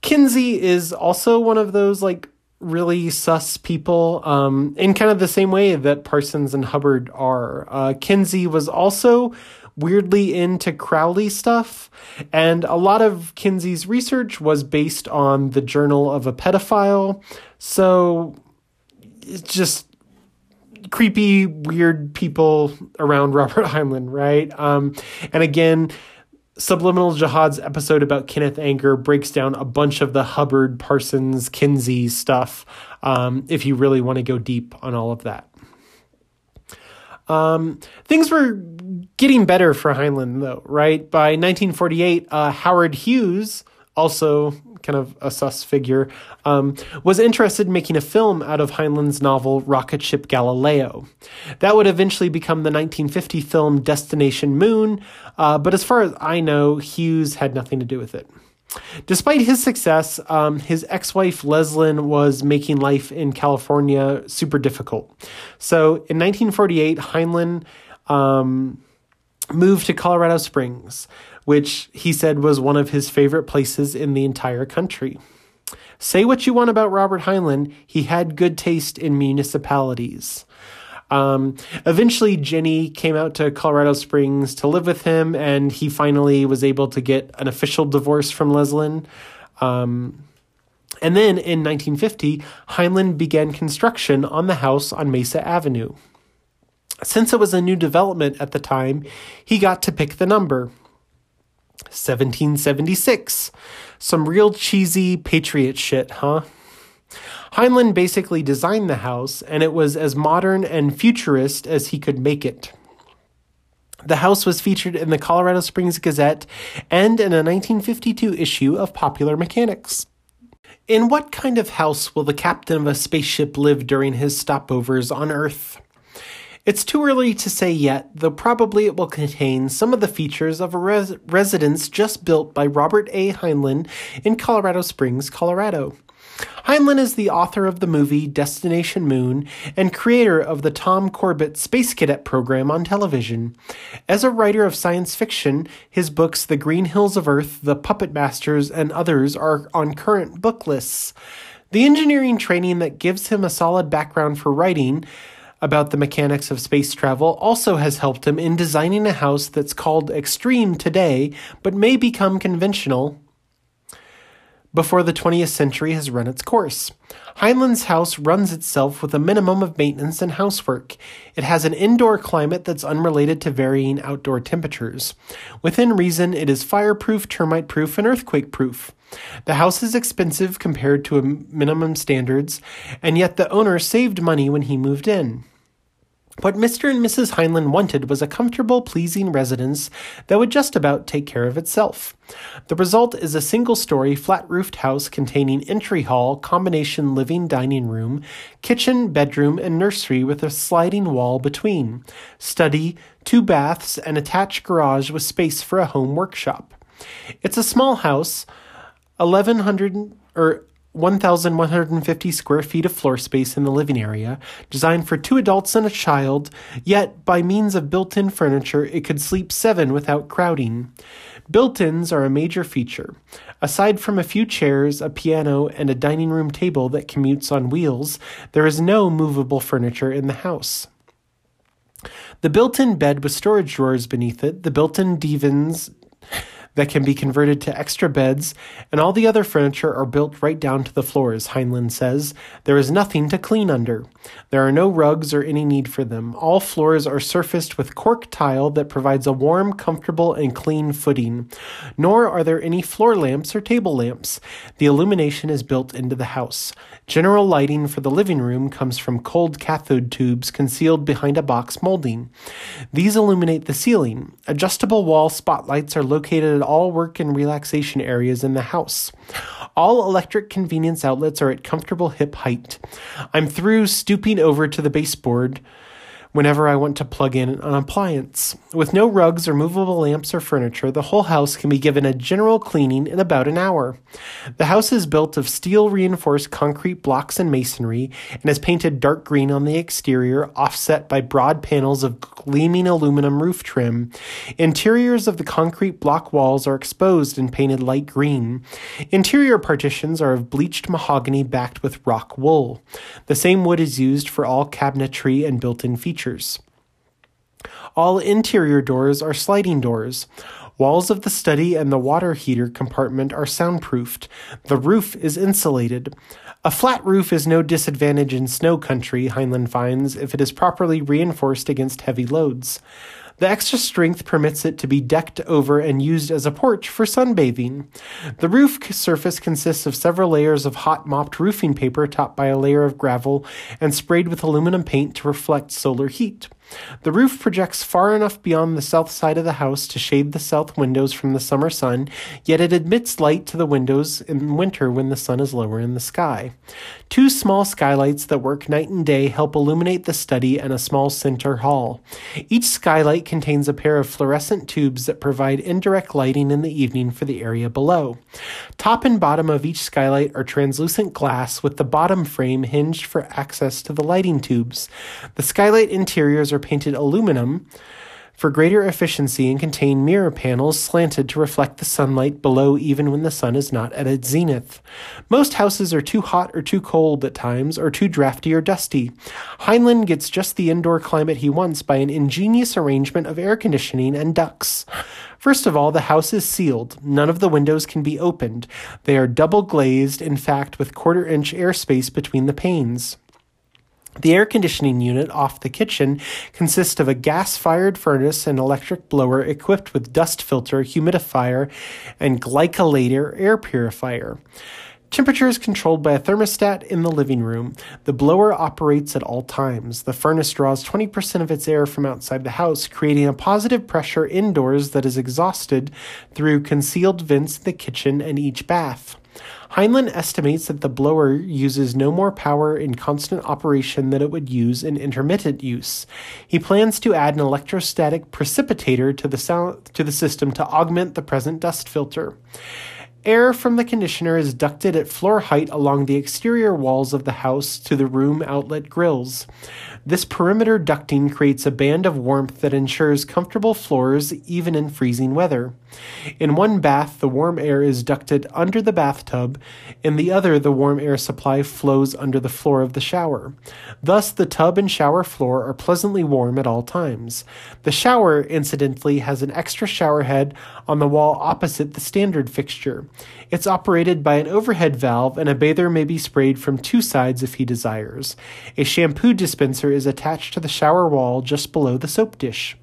kinsey is also one of those like really sus people um, in kind of the same way that Parsons and Hubbard are. Uh, Kinsey was also weirdly into Crowley stuff, and a lot of Kinsey's research was based on the journal of a pedophile. So it's just creepy, weird people around Robert Heinlein, right? Um, and again, Subliminal Jihad's episode about Kenneth Anger breaks down a bunch of the Hubbard, Parsons, Kinsey stuff um, if you really want to go deep on all of that. Um, things were getting better for Heinlein, though, right? By 1948, uh, Howard Hughes, also kind of a sus figure, um, was interested in making a film out of Heinlein's novel Rocket Ship Galileo. That would eventually become the 1950 film Destination Moon, uh, but as far as I know, Hughes had nothing to do with it. Despite his success, um, his ex wife Leslyn was making life in California super difficult. So in 1948, Heinlein um, moved to Colorado Springs, which he said was one of his favorite places in the entire country. Say what you want about Robert Heinlein, he had good taste in municipalities. Um, eventually, Jenny came out to Colorado Springs to live with him, and he finally was able to get an official divorce from Leslyn. Um, and then in 1950, Heinlein began construction on the house on Mesa Avenue. Since it was a new development at the time, he got to pick the number 1776. Some real cheesy patriot shit, huh? Heinlein basically designed the house, and it was as modern and futurist as he could make it. The house was featured in the Colorado Springs Gazette and in a 1952 issue of Popular Mechanics. In what kind of house will the captain of a spaceship live during his stopovers on Earth? It's too early to say yet, though probably it will contain some of the features of a res- residence just built by Robert A. Heinlein in Colorado Springs, Colorado. Heinlein is the author of the movie Destination Moon and creator of the Tom Corbett Space Cadet program on television. As a writer of science fiction, his books The Green Hills of Earth, The Puppet Masters, and others are on current book lists. The engineering training that gives him a solid background for writing about the mechanics of space travel also has helped him in designing a house that's called extreme today, but may become conventional before the 20th century has run its course. Heinlein's house runs itself with a minimum of maintenance and housework. It has an indoor climate that's unrelated to varying outdoor temperatures. Within reason, it is fireproof, termite proof, and earthquake proof. The house is expensive compared to minimum standards, and yet the owner saved money when he moved in. What Mr. and Mrs. Heinlein wanted was a comfortable, pleasing residence that would just about take care of itself. The result is a single story, flat roofed house containing entry hall, combination living dining room, kitchen, bedroom, and nursery with a sliding wall between, study, two baths, and attached garage with space for a home workshop. It's a small house, 1100 or 1,150 square feet of floor space in the living area, designed for two adults and a child, yet by means of built in furniture, it could sleep seven without crowding. Built ins are a major feature. Aside from a few chairs, a piano, and a dining room table that commutes on wheels, there is no movable furniture in the house. The built in bed with storage drawers beneath it, the built in divans, that can be converted to extra beds, and all the other furniture are built right down to the floors, Heinlein says. There is nothing to clean under. There are no rugs or any need for them. All floors are surfaced with cork tile that provides a warm, comfortable, and clean footing. Nor are there any floor lamps or table lamps. The illumination is built into the house. General lighting for the living room comes from cold cathode tubes concealed behind a box molding. These illuminate the ceiling. Adjustable wall spotlights are located at all work and relaxation areas in the house. All electric convenience outlets are at comfortable hip height. I'm through stooping over to the baseboard whenever I want to plug in an appliance. With no rugs or movable lamps or furniture, the whole house can be given a general cleaning in about an hour. The house is built of steel reinforced concrete blocks and masonry and is painted dark green on the exterior, offset by broad panels of gleaming aluminum roof trim. Interiors of the concrete block walls are exposed and painted light green. Interior partitions are of bleached mahogany backed with rock wool. The same wood is used for all cabinetry and built in features features. All interior doors are sliding doors. Walls of the study and the water heater compartment are soundproofed. The roof is insulated. A flat roof is no disadvantage in snow country, Heinlein finds, if it is properly reinforced against heavy loads. The extra strength permits it to be decked over and used as a porch for sunbathing. The roof surface consists of several layers of hot mopped roofing paper topped by a layer of gravel and sprayed with aluminum paint to reflect solar heat. The roof projects far enough beyond the south side of the house to shade the south windows from the summer sun, yet it admits light to the windows in winter when the sun is lower in the sky. Two small skylights that work night and day help illuminate the study and a small center hall. Each skylight contains a pair of fluorescent tubes that provide indirect lighting in the evening for the area below. Top and bottom of each skylight are translucent glass with the bottom frame hinged for access to the lighting tubes. The skylight interiors are painted aluminum for greater efficiency and contain mirror panels slanted to reflect the sunlight below even when the sun is not at its zenith. Most houses are too hot or too cold at times, or too drafty or dusty. Heinlein gets just the indoor climate he wants by an ingenious arrangement of air conditioning and ducts. First of all, the house is sealed. None of the windows can be opened. They are double glazed, in fact, with quarter inch airspace between the panes. The air conditioning unit off the kitchen consists of a gas fired furnace and electric blower equipped with dust filter, humidifier, and glycolator air purifier. Temperature is controlled by a thermostat in the living room. The blower operates at all times. The furnace draws 20% of its air from outside the house, creating a positive pressure indoors that is exhausted through concealed vents in the kitchen and each bath. Heinlein estimates that the blower uses no more power in constant operation than it would use in intermittent use. He plans to add an electrostatic precipitator to the, sound, to the system to augment the present dust filter. Air from the conditioner is ducted at floor height along the exterior walls of the house to the room outlet grills. This perimeter ducting creates a band of warmth that ensures comfortable floors even in freezing weather. In one bath, the warm air is ducted under the bathtub, in the other, the warm air supply flows under the floor of the shower. Thus, the tub and shower floor are pleasantly warm at all times. The shower, incidentally, has an extra shower head on the wall opposite the standard fixture. It's operated by an overhead valve, and a bather may be sprayed from two sides if he desires. A shampoo dispenser is attached to the shower wall just below the soap dish.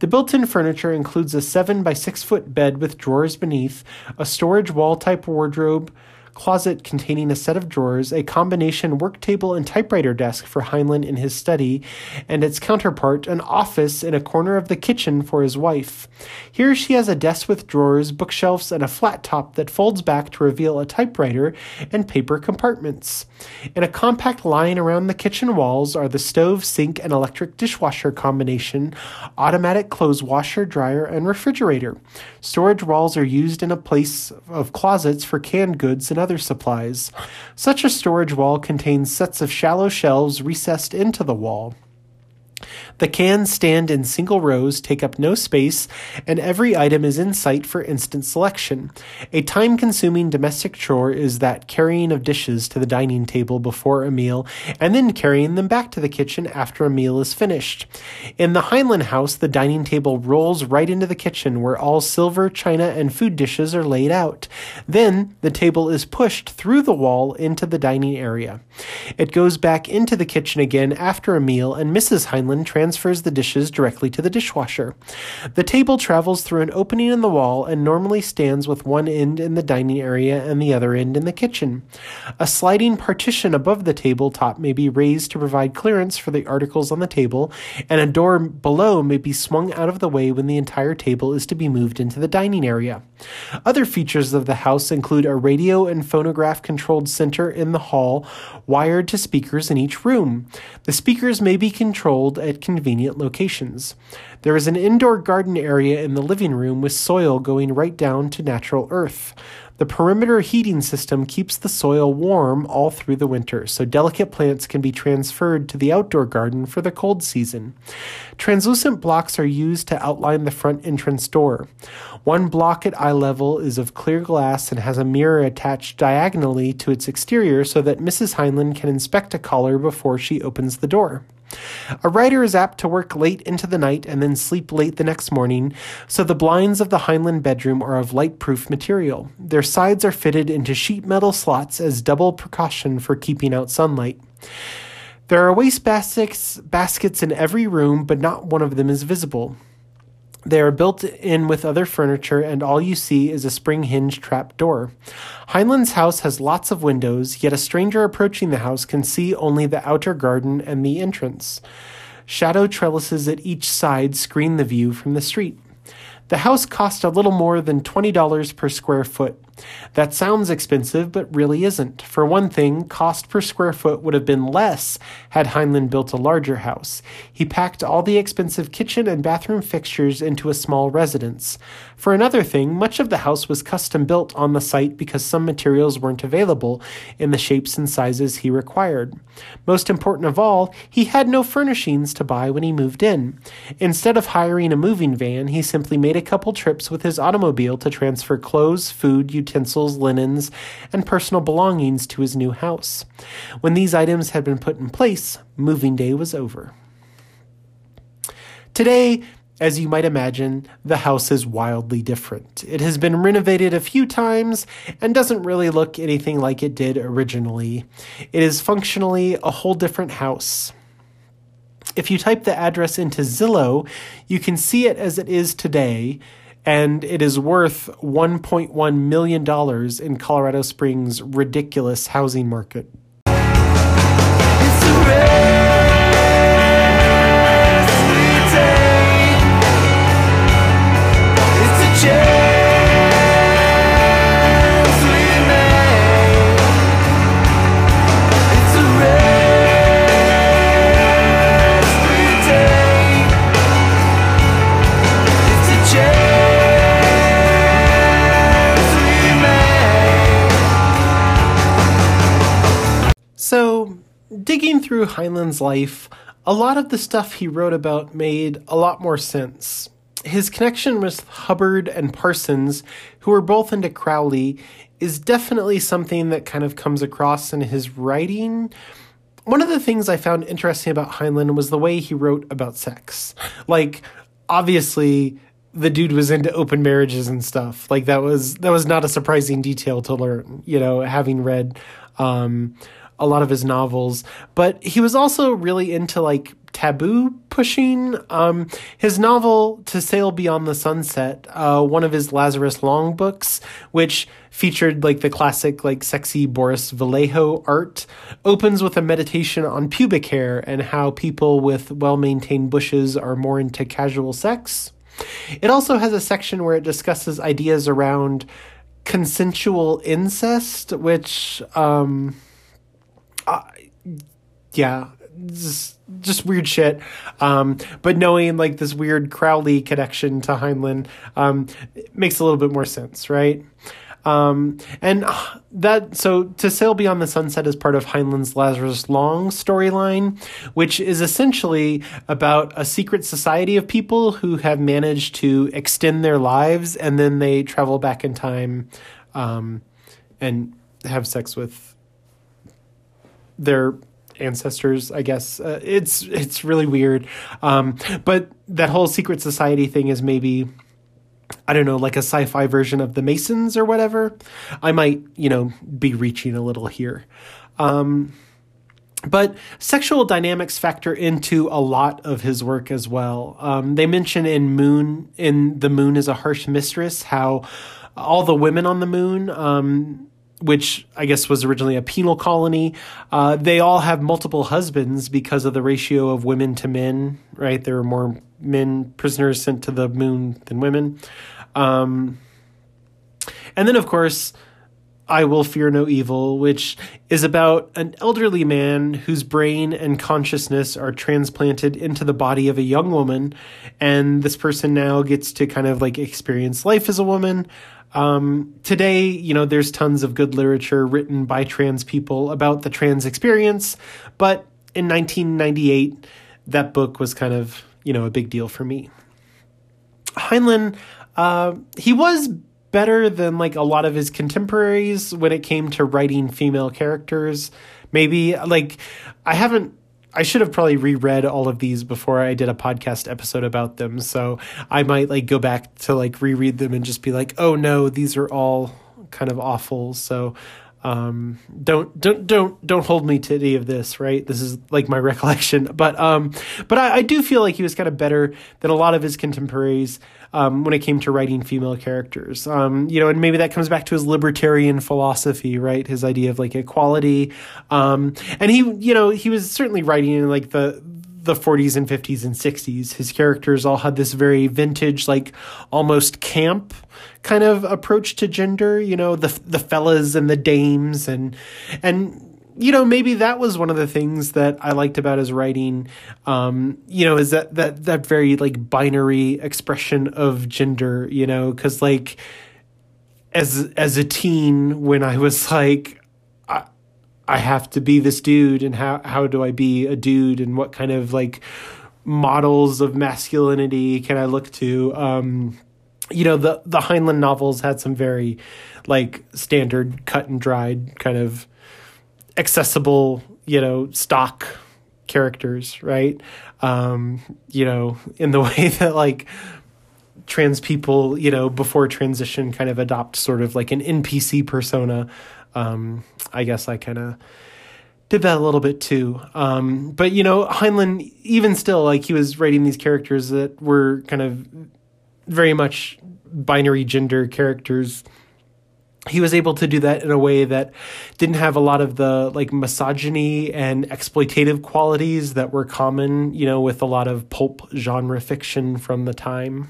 The built in furniture includes a 7 by 6 foot bed with drawers beneath, a storage wall type wardrobe, closet containing a set of drawers, a combination work table and typewriter desk for Heinlein in his study, and its counterpart, an office in a corner of the kitchen for his wife. Here she has a desk with drawers, bookshelves, and a flat top that folds back to reveal a typewriter and paper compartments. In a compact line around the kitchen walls are the stove, sink, and electric dishwasher combination, automatic clothes washer, dryer, and refrigerator. Storage walls are used in a place of closets for canned goods and other supplies. Such a storage wall contains sets of shallow shelves recessed into the wall. The cans stand in single rows, take up no space, and every item is in sight for instant selection. A time consuming domestic chore is that carrying of dishes to the dining table before a meal and then carrying them back to the kitchen after a meal is finished. In the Heinlein house, the dining table rolls right into the kitchen where all silver, china, and food dishes are laid out. Then the table is pushed through the wall into the dining area. It goes back into the kitchen again after a meal, and Mrs. Heinlein transfers the dishes directly to the dishwasher. The table travels through an opening in the wall and normally stands with one end in the dining area and the other end in the kitchen. A sliding partition above the tabletop may be raised to provide clearance for the articles on the table, and a door below may be swung out of the way when the entire table is to be moved into the dining area. Other features of the house include a radio and phonograph controlled center in the hall, wired to speakers in each room. The speakers may be controlled at convenient locations. There is an indoor garden area in the living room with soil going right down to natural earth. The perimeter heating system keeps the soil warm all through the winter, so delicate plants can be transferred to the outdoor garden for the cold season. Translucent blocks are used to outline the front entrance door. One block at eye level is of clear glass and has a mirror attached diagonally to its exterior so that Mrs. Heinlein can inspect a caller before she opens the door. A writer is apt to work late into the night and then sleep late the next morning, so the blinds of the Heinlein bedroom are of light-proof material. Their sides are fitted into sheet metal slots as double precaution for keeping out sunlight. There are waste baskets, baskets in every room, but not one of them is visible. They are built in with other furniture, and all you see is a spring hinge trap door. Heinlein's house has lots of windows, yet a stranger approaching the house can see only the outer garden and the entrance. Shadow trellises at each side screen the view from the street. The house cost a little more than $20 per square foot. That sounds expensive, but really isn't. For one thing, cost per square foot would have been less had Heinlein built a larger house. He packed all the expensive kitchen and bathroom fixtures into a small residence. For another thing, much of the house was custom built on the site because some materials weren't available in the shapes and sizes he required. Most important of all, he had no furnishings to buy when he moved in. Instead of hiring a moving van, he simply made a couple trips with his automobile to transfer clothes, food, utensils, linens, and personal belongings to his new house. When these items had been put in place, moving day was over. Today, as you might imagine, the house is wildly different. It has been renovated a few times and doesn't really look anything like it did originally. It is functionally a whole different house. If you type the address into Zillow, you can see it as it is today, and it is worth $1.1 million in Colorado Springs' ridiculous housing market. Through Heinlein's life, a lot of the stuff he wrote about made a lot more sense. His connection with Hubbard and Parsons, who were both into Crowley, is definitely something that kind of comes across in his writing. One of the things I found interesting about Heinlein was the way he wrote about sex. Like, obviously, the dude was into open marriages and stuff. Like that was that was not a surprising detail to learn, you know, having read um a lot of his novels, but he was also really into like taboo pushing. Um, his novel To Sail Beyond the Sunset, uh, one of his Lazarus Long books, which featured like the classic like sexy Boris Vallejo art, opens with a meditation on pubic hair and how people with well maintained bushes are more into casual sex. It also has a section where it discusses ideas around consensual incest, which um, yeah, just, just weird shit. Um, but knowing like this weird Crowley connection to Heinlein um, makes a little bit more sense, right? Um, and uh, that so to sail beyond the sunset is part of Heinlein's Lazarus Long storyline, which is essentially about a secret society of people who have managed to extend their lives and then they travel back in time um, and have sex with their ancestors i guess. Uh, it's it's really weird. Um but that whole secret society thing is maybe i don't know like a sci-fi version of the masons or whatever. I might you know be reaching a little here. Um but sexual dynamics factor into a lot of his work as well. Um, they mention in Moon, in The Moon is a Harsh Mistress, how all the women on the moon, um, which I guess was originally a penal colony, uh, they all have multiple husbands because of the ratio of women to men, right? There are more men prisoners sent to the moon than women. Um, and then, of course, I Will Fear No Evil, which is about an elderly man whose brain and consciousness are transplanted into the body of a young woman. And this person now gets to kind of like experience life as a woman. Um, today, you know, there's tons of good literature written by trans people about the trans experience. But in 1998, that book was kind of, you know, a big deal for me. Heinlein, uh, he was better than like a lot of his contemporaries when it came to writing female characters. Maybe like I haven't I should have probably reread all of these before I did a podcast episode about them. So I might like go back to like reread them and just be like, "Oh no, these are all kind of awful." So um don't don't don't don't hold me to any of this right this is like my recollection but um but I, I do feel like he was kind of better than a lot of his contemporaries um when it came to writing female characters um you know and maybe that comes back to his libertarian philosophy right his idea of like equality um and he you know he was certainly writing in like the the 40s and 50s and 60s. His characters all had this very vintage, like almost camp kind of approach to gender. You know, the the fellas and the dames, and and you know maybe that was one of the things that I liked about his writing. Um, you know, is that that that very like binary expression of gender. You know, because like as as a teen when I was like I, I have to be this dude and how how do I be a dude and what kind of like models of masculinity can I look to um you know the the Heinlein novels had some very like standard cut and dried kind of accessible you know stock characters right um you know in the way that like trans people, you know, before transition kind of adopt sort of like an NPC persona. Um, I guess I kind of did that a little bit too. Um, but you know, Heinlein, even still, like he was writing these characters that were kind of very much binary gender characters. He was able to do that in a way that didn't have a lot of the like misogyny and exploitative qualities that were common, you know, with a lot of pulp genre fiction from the time.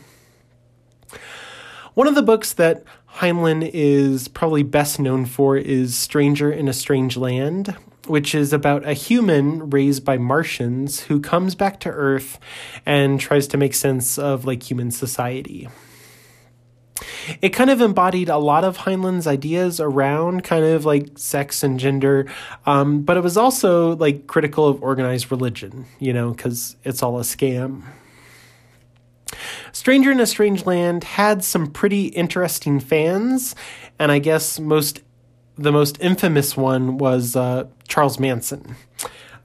One of the books that Heinlein is probably best known for is Stranger in a Strange Land, which is about a human raised by Martians who comes back to Earth and tries to make sense of like human society. It kind of embodied a lot of Heinlein's ideas around kind of like sex and gender, um, but it was also like critical of organized religion, you know, because it's all a scam. Stranger in a Strange Land had some pretty interesting fans, and I guess most the most infamous one was uh, Charles Manson.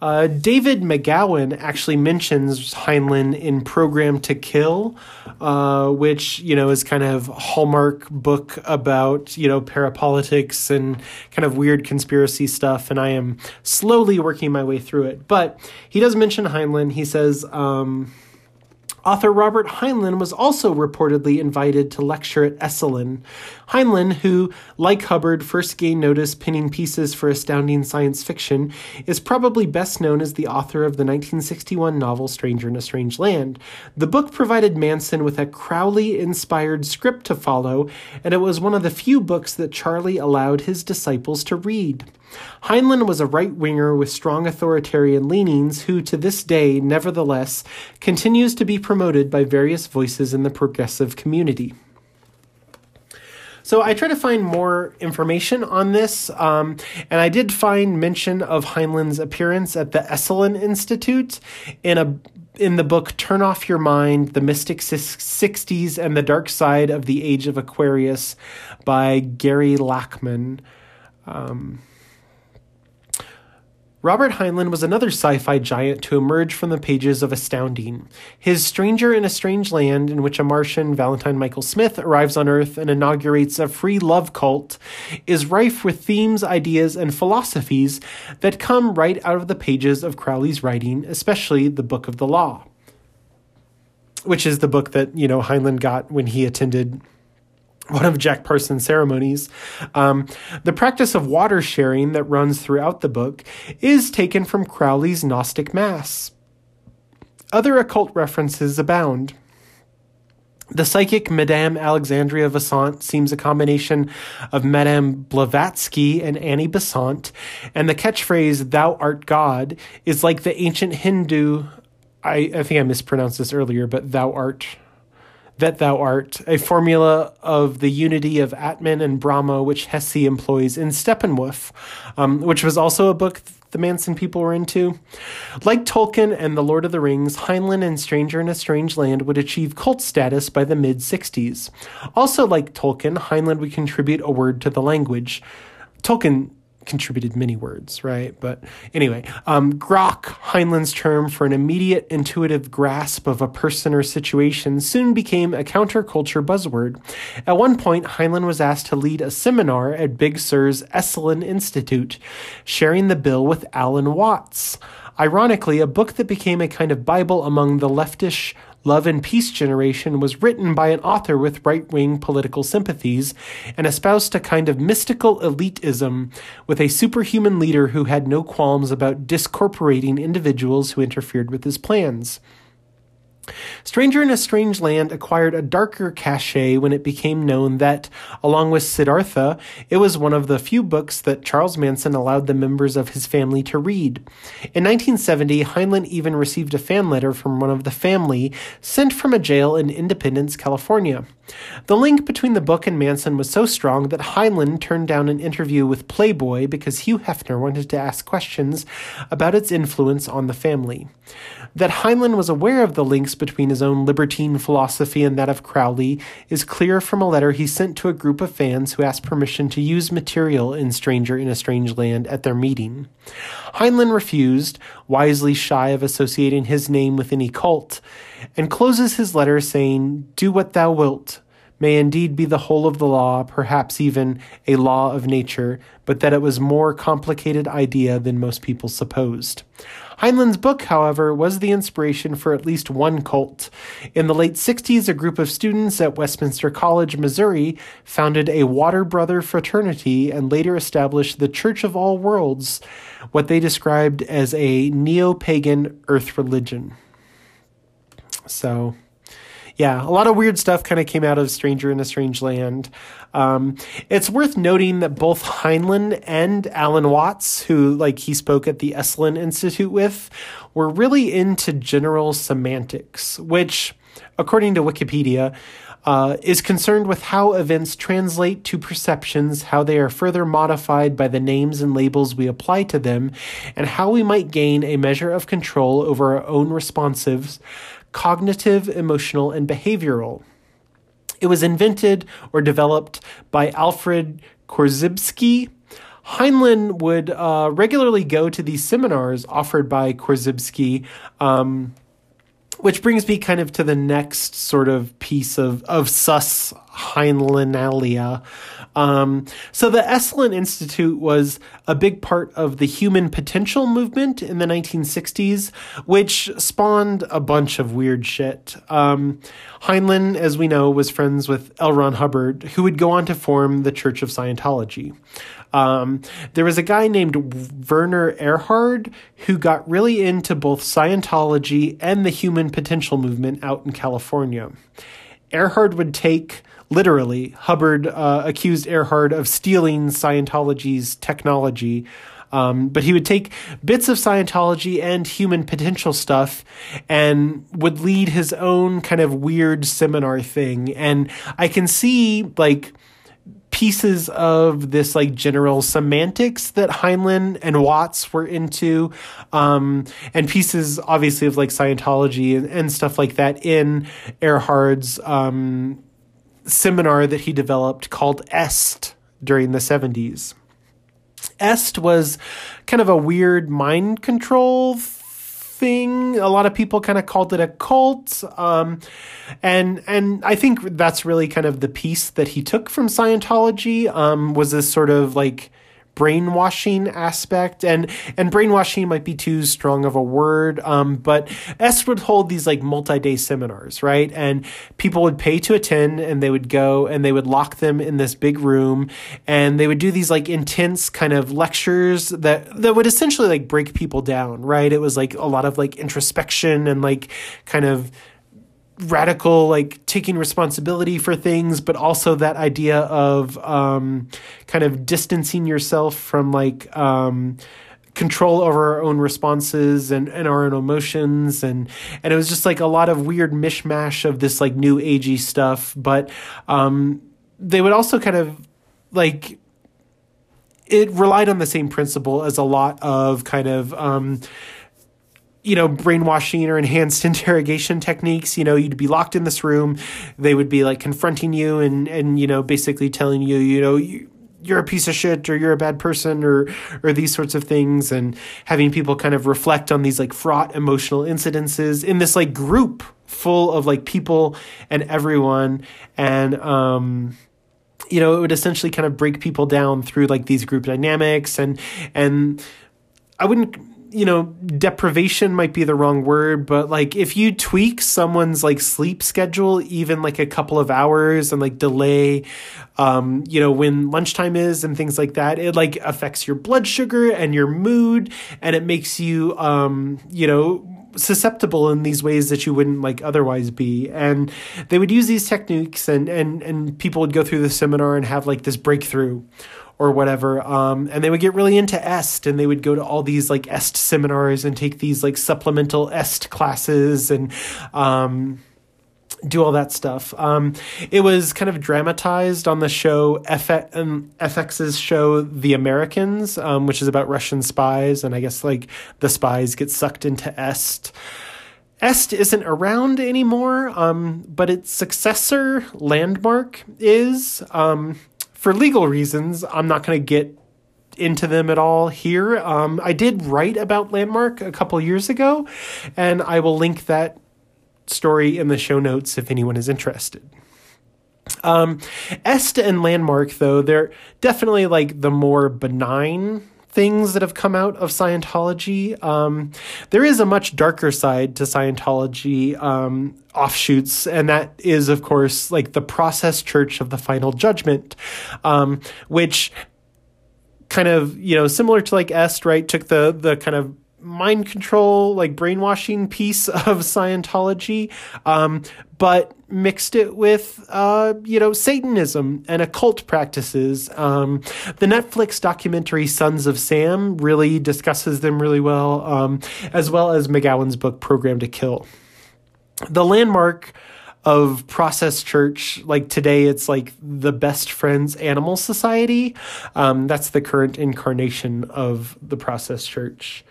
Uh, David McGowan actually mentions Heinlein in Programmed to Kill, uh, which you know is kind of hallmark book about you know parapolitics and kind of weird conspiracy stuff. And I am slowly working my way through it, but he does mention Heinlein. He says. Um, Author Robert Heinlein was also reportedly invited to lecture at Esalen. Heinlein, who, like Hubbard, first gained notice pinning pieces for astounding science fiction, is probably best known as the author of the 1961 novel Stranger in a Strange Land. The book provided Manson with a Crowley inspired script to follow, and it was one of the few books that Charlie allowed his disciples to read. Heinlein was a right winger with strong authoritarian leanings who, to this day, nevertheless, continues to be promoted by various voices in the progressive community. So I tried to find more information on this, um, and I did find mention of Heinlein's appearance at the Esalen Institute in a in the book Turn Off Your Mind: The Mystic Sixties and the Dark Side of the Age of Aquarius by Gary Lachman. Um, Robert Heinlein was another sci fi giant to emerge from the pages of Astounding. His Stranger in a Strange Land, in which a Martian, Valentine Michael Smith, arrives on Earth and inaugurates a free love cult, is rife with themes, ideas, and philosophies that come right out of the pages of Crowley's writing, especially the Book of the Law, which is the book that, you know, Heinlein got when he attended one of Jack Parsons' ceremonies. Um, the practice of water sharing that runs throughout the book is taken from Crowley's Gnostic Mass. Other occult references abound. The psychic Madame Alexandria Vesant seems a combination of Madame Blavatsky and Annie Besant, and the catchphrase, Thou art God, is like the ancient Hindu. I, I think I mispronounced this earlier, but Thou art that thou art, a formula of the unity of Atman and Brahma, which Hesse employs in Steppenwolf, um, which was also a book the Manson people were into. Like Tolkien and The Lord of the Rings, Heinlein and Stranger in a Strange Land would achieve cult status by the mid 60s. Also, like Tolkien, Heinlein would contribute a word to the language. Tolkien contributed many words, right? But anyway, um, grok, Heinlein's term for an immediate intuitive grasp of a person or situation, soon became a counterculture buzzword. At one point, Heinlein was asked to lead a seminar at Big Sur's Esalen Institute, sharing the bill with Alan Watts. Ironically, a book that became a kind of Bible among the leftish Love and Peace Generation was written by an author with right wing political sympathies and espoused a kind of mystical elitism with a superhuman leader who had no qualms about discorporating individuals who interfered with his plans. Stranger in a Strange Land acquired a darker cachet when it became known that, along with Siddhartha, it was one of the few books that Charles Manson allowed the members of his family to read. In 1970, Heinlein even received a fan letter from one of the family sent from a jail in Independence, California. The link between the book and Manson was so strong that Heinlein turned down an interview with Playboy because Hugh Hefner wanted to ask questions about its influence on the family. That Heinlein was aware of the links between his own libertine philosophy and that of Crowley is clear from a letter he sent to a group of fans who asked permission to use material in Stranger in a Strange Land at their meeting. Heinlein refused, wisely shy of associating his name with any cult, and closes his letter saying, Do what thou wilt may indeed be the whole of the law, perhaps even a law of nature, but that it was more complicated idea than most people supposed. Heinlein's book, however, was the inspiration for at least one cult. In the late 60s, a group of students at Westminster College, Missouri, founded a Water Brother fraternity and later established the Church of All Worlds, what they described as a neo pagan earth religion. So, yeah, a lot of weird stuff kind of came out of Stranger in a Strange Land. Um, it's worth noting that both Heinlein and Alan Watts, who like he spoke at the Esalen Institute with, were really into general semantics, which, according to Wikipedia, uh, is concerned with how events translate to perceptions, how they are further modified by the names and labels we apply to them, and how we might gain a measure of control over our own responsives cognitive, emotional, and behavioral. It was invented or developed by Alfred Korzybski. Heinlein would uh, regularly go to these seminars offered by Korzybski. Um, which brings me kind of to the next sort of piece of, of sus Heinleinalia. Um, so the Esalen Institute was a big part of the human potential movement in the 1960s, which spawned a bunch of weird shit. Um, Heinlein, as we know, was friends with L. Ron Hubbard, who would go on to form the Church of Scientology. Um, there was a guy named Werner Erhard who got really into both Scientology and the human potential movement out in California. Erhard would take literally Hubbard uh, accused Erhard of stealing Scientology's technology. Um, but he would take bits of Scientology and human potential stuff and would lead his own kind of weird seminar thing. And I can see like pieces of this like general semantics that Heinlein and Watts were into, um, and pieces obviously of like Scientology and, and stuff like that in Erhard's um, seminar that he developed called EST during the 70s. EST was kind of a weird mind control thing. A lot of people kind of called it a cult. Um, and and I think that's really kind of the piece that he took from Scientology um, was this sort of like brainwashing aspect and and brainwashing might be too strong of a word um, but S would hold these like multi-day seminars right? And people would pay to attend and they would go and they would lock them in this big room and they would do these like intense kind of lectures that that would essentially like break people down right? It was like a lot of like introspection and like kind of radical like taking responsibility for things but also that idea of um, kind of distancing yourself from like um, control over our own responses and, and our own emotions. And and it was just like a lot of weird mishmash of this like new agey stuff. But um, they would also kind of like it relied on the same principle as a lot of kind of um, you know, brainwashing or enhanced interrogation techniques. You know, you'd be locked in this room. They would be like confronting you and, and, you know, basically telling you, you know, you, you're a piece of shit or you're a bad person or or these sorts of things and having people kind of reflect on these like fraught emotional incidences in this like group full of like people and everyone and um you know it would essentially kind of break people down through like these group dynamics and and I wouldn't you know, deprivation might be the wrong word, but like if you tweak someone's like sleep schedule, even like a couple of hours and like delay, um, you know, when lunchtime is and things like that, it like affects your blood sugar and your mood and it makes you, um, you know, susceptible in these ways that you wouldn't like otherwise be. And they would use these techniques and and and people would go through the seminar and have like this breakthrough or whatever. Um, and they would get really into EST and they would go to all these like EST seminars and take these like supplemental EST classes and, um, do all that stuff. Um, it was kind of dramatized on the show um, FX's show The Americans, um, which is about Russian spies, and I guess like the spies get sucked into Est. Est isn't around anymore, um, but its successor, Landmark, is. Um, for legal reasons, I'm not going to get into them at all here. Um, I did write about Landmark a couple years ago, and I will link that story in the show notes if anyone is interested. Um, Est and Landmark, though, they're definitely like the more benign things that have come out of Scientology. Um, there is a much darker side to Scientology um, offshoots, and that is, of course, like the process church of the final judgment, um, which kind of, you know, similar to like Est, right, took the, the kind of mind control, like brainwashing piece of Scientology, um, but mixed it with, uh, you know, Satanism and occult practices. Um, the Netflix documentary Sons of Sam really discusses them really well, um, as well as McGowan's book Programmed to Kill. The landmark of Process Church, like today, it's like the Best Friends Animal Society. Um, that's the current incarnation of the Process Church.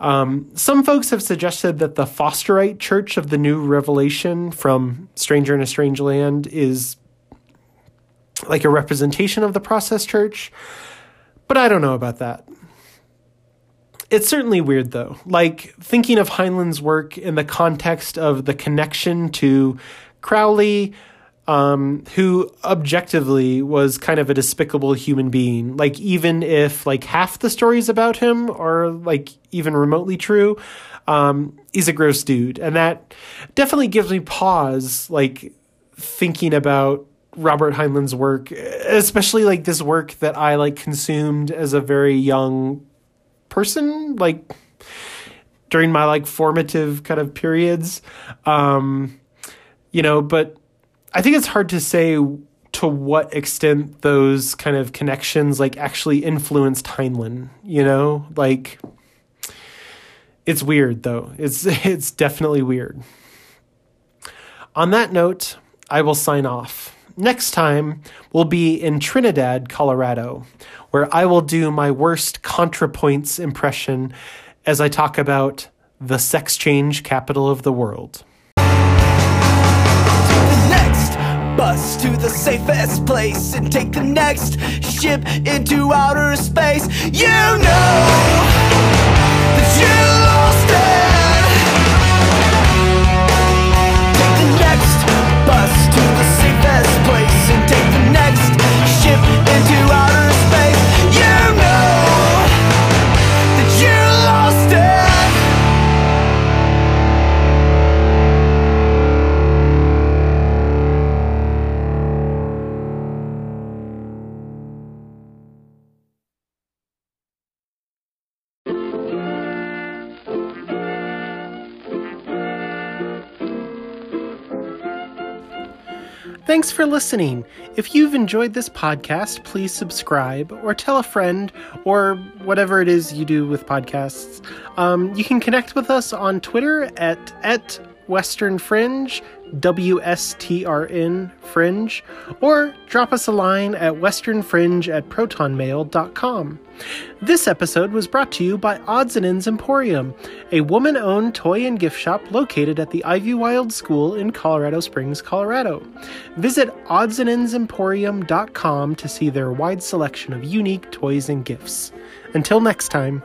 Um, some folks have suggested that the Fosterite Church of the New Revelation from Stranger in a Strange Land is like a representation of the Process Church, but I don't know about that. It's certainly weird though. Like thinking of Heinlein's work in the context of the connection to Crowley, um, who objectively was kind of a despicable human being. Like even if like half the stories about him are like even remotely true, um, he's a gross dude, and that definitely gives me pause. Like thinking about Robert Heinlein's work, especially like this work that I like consumed as a very young person, like during my like formative kind of periods. Um, you know, but I think it's hard to say to what extent those kind of connections like actually influenced Heinlein, you know? Like it's weird though. It's it's definitely weird. On that note, I will sign off. Next time, we'll be in Trinidad, Colorado, where I will do my worst ContraPoints impression as I talk about the sex change capital of the world. Bus to the safest place and take the next ship into outer space. You know that you lost it. Take the next bus to the safest place and take the next ship into outer Thanks for listening. If you've enjoyed this podcast, please subscribe or tell a friend or whatever it is you do with podcasts. Um, you can connect with us on Twitter at, at Western Fringe, WSTRN Fringe, or drop us a line at westernfringe at protonmail.com. This episode was brought to you by Odds and Ends Emporium, a woman owned toy and gift shop located at the Ivywild School in Colorado Springs, Colorado. Visit oddsandendsemporium.com to see their wide selection of unique toys and gifts. Until next time.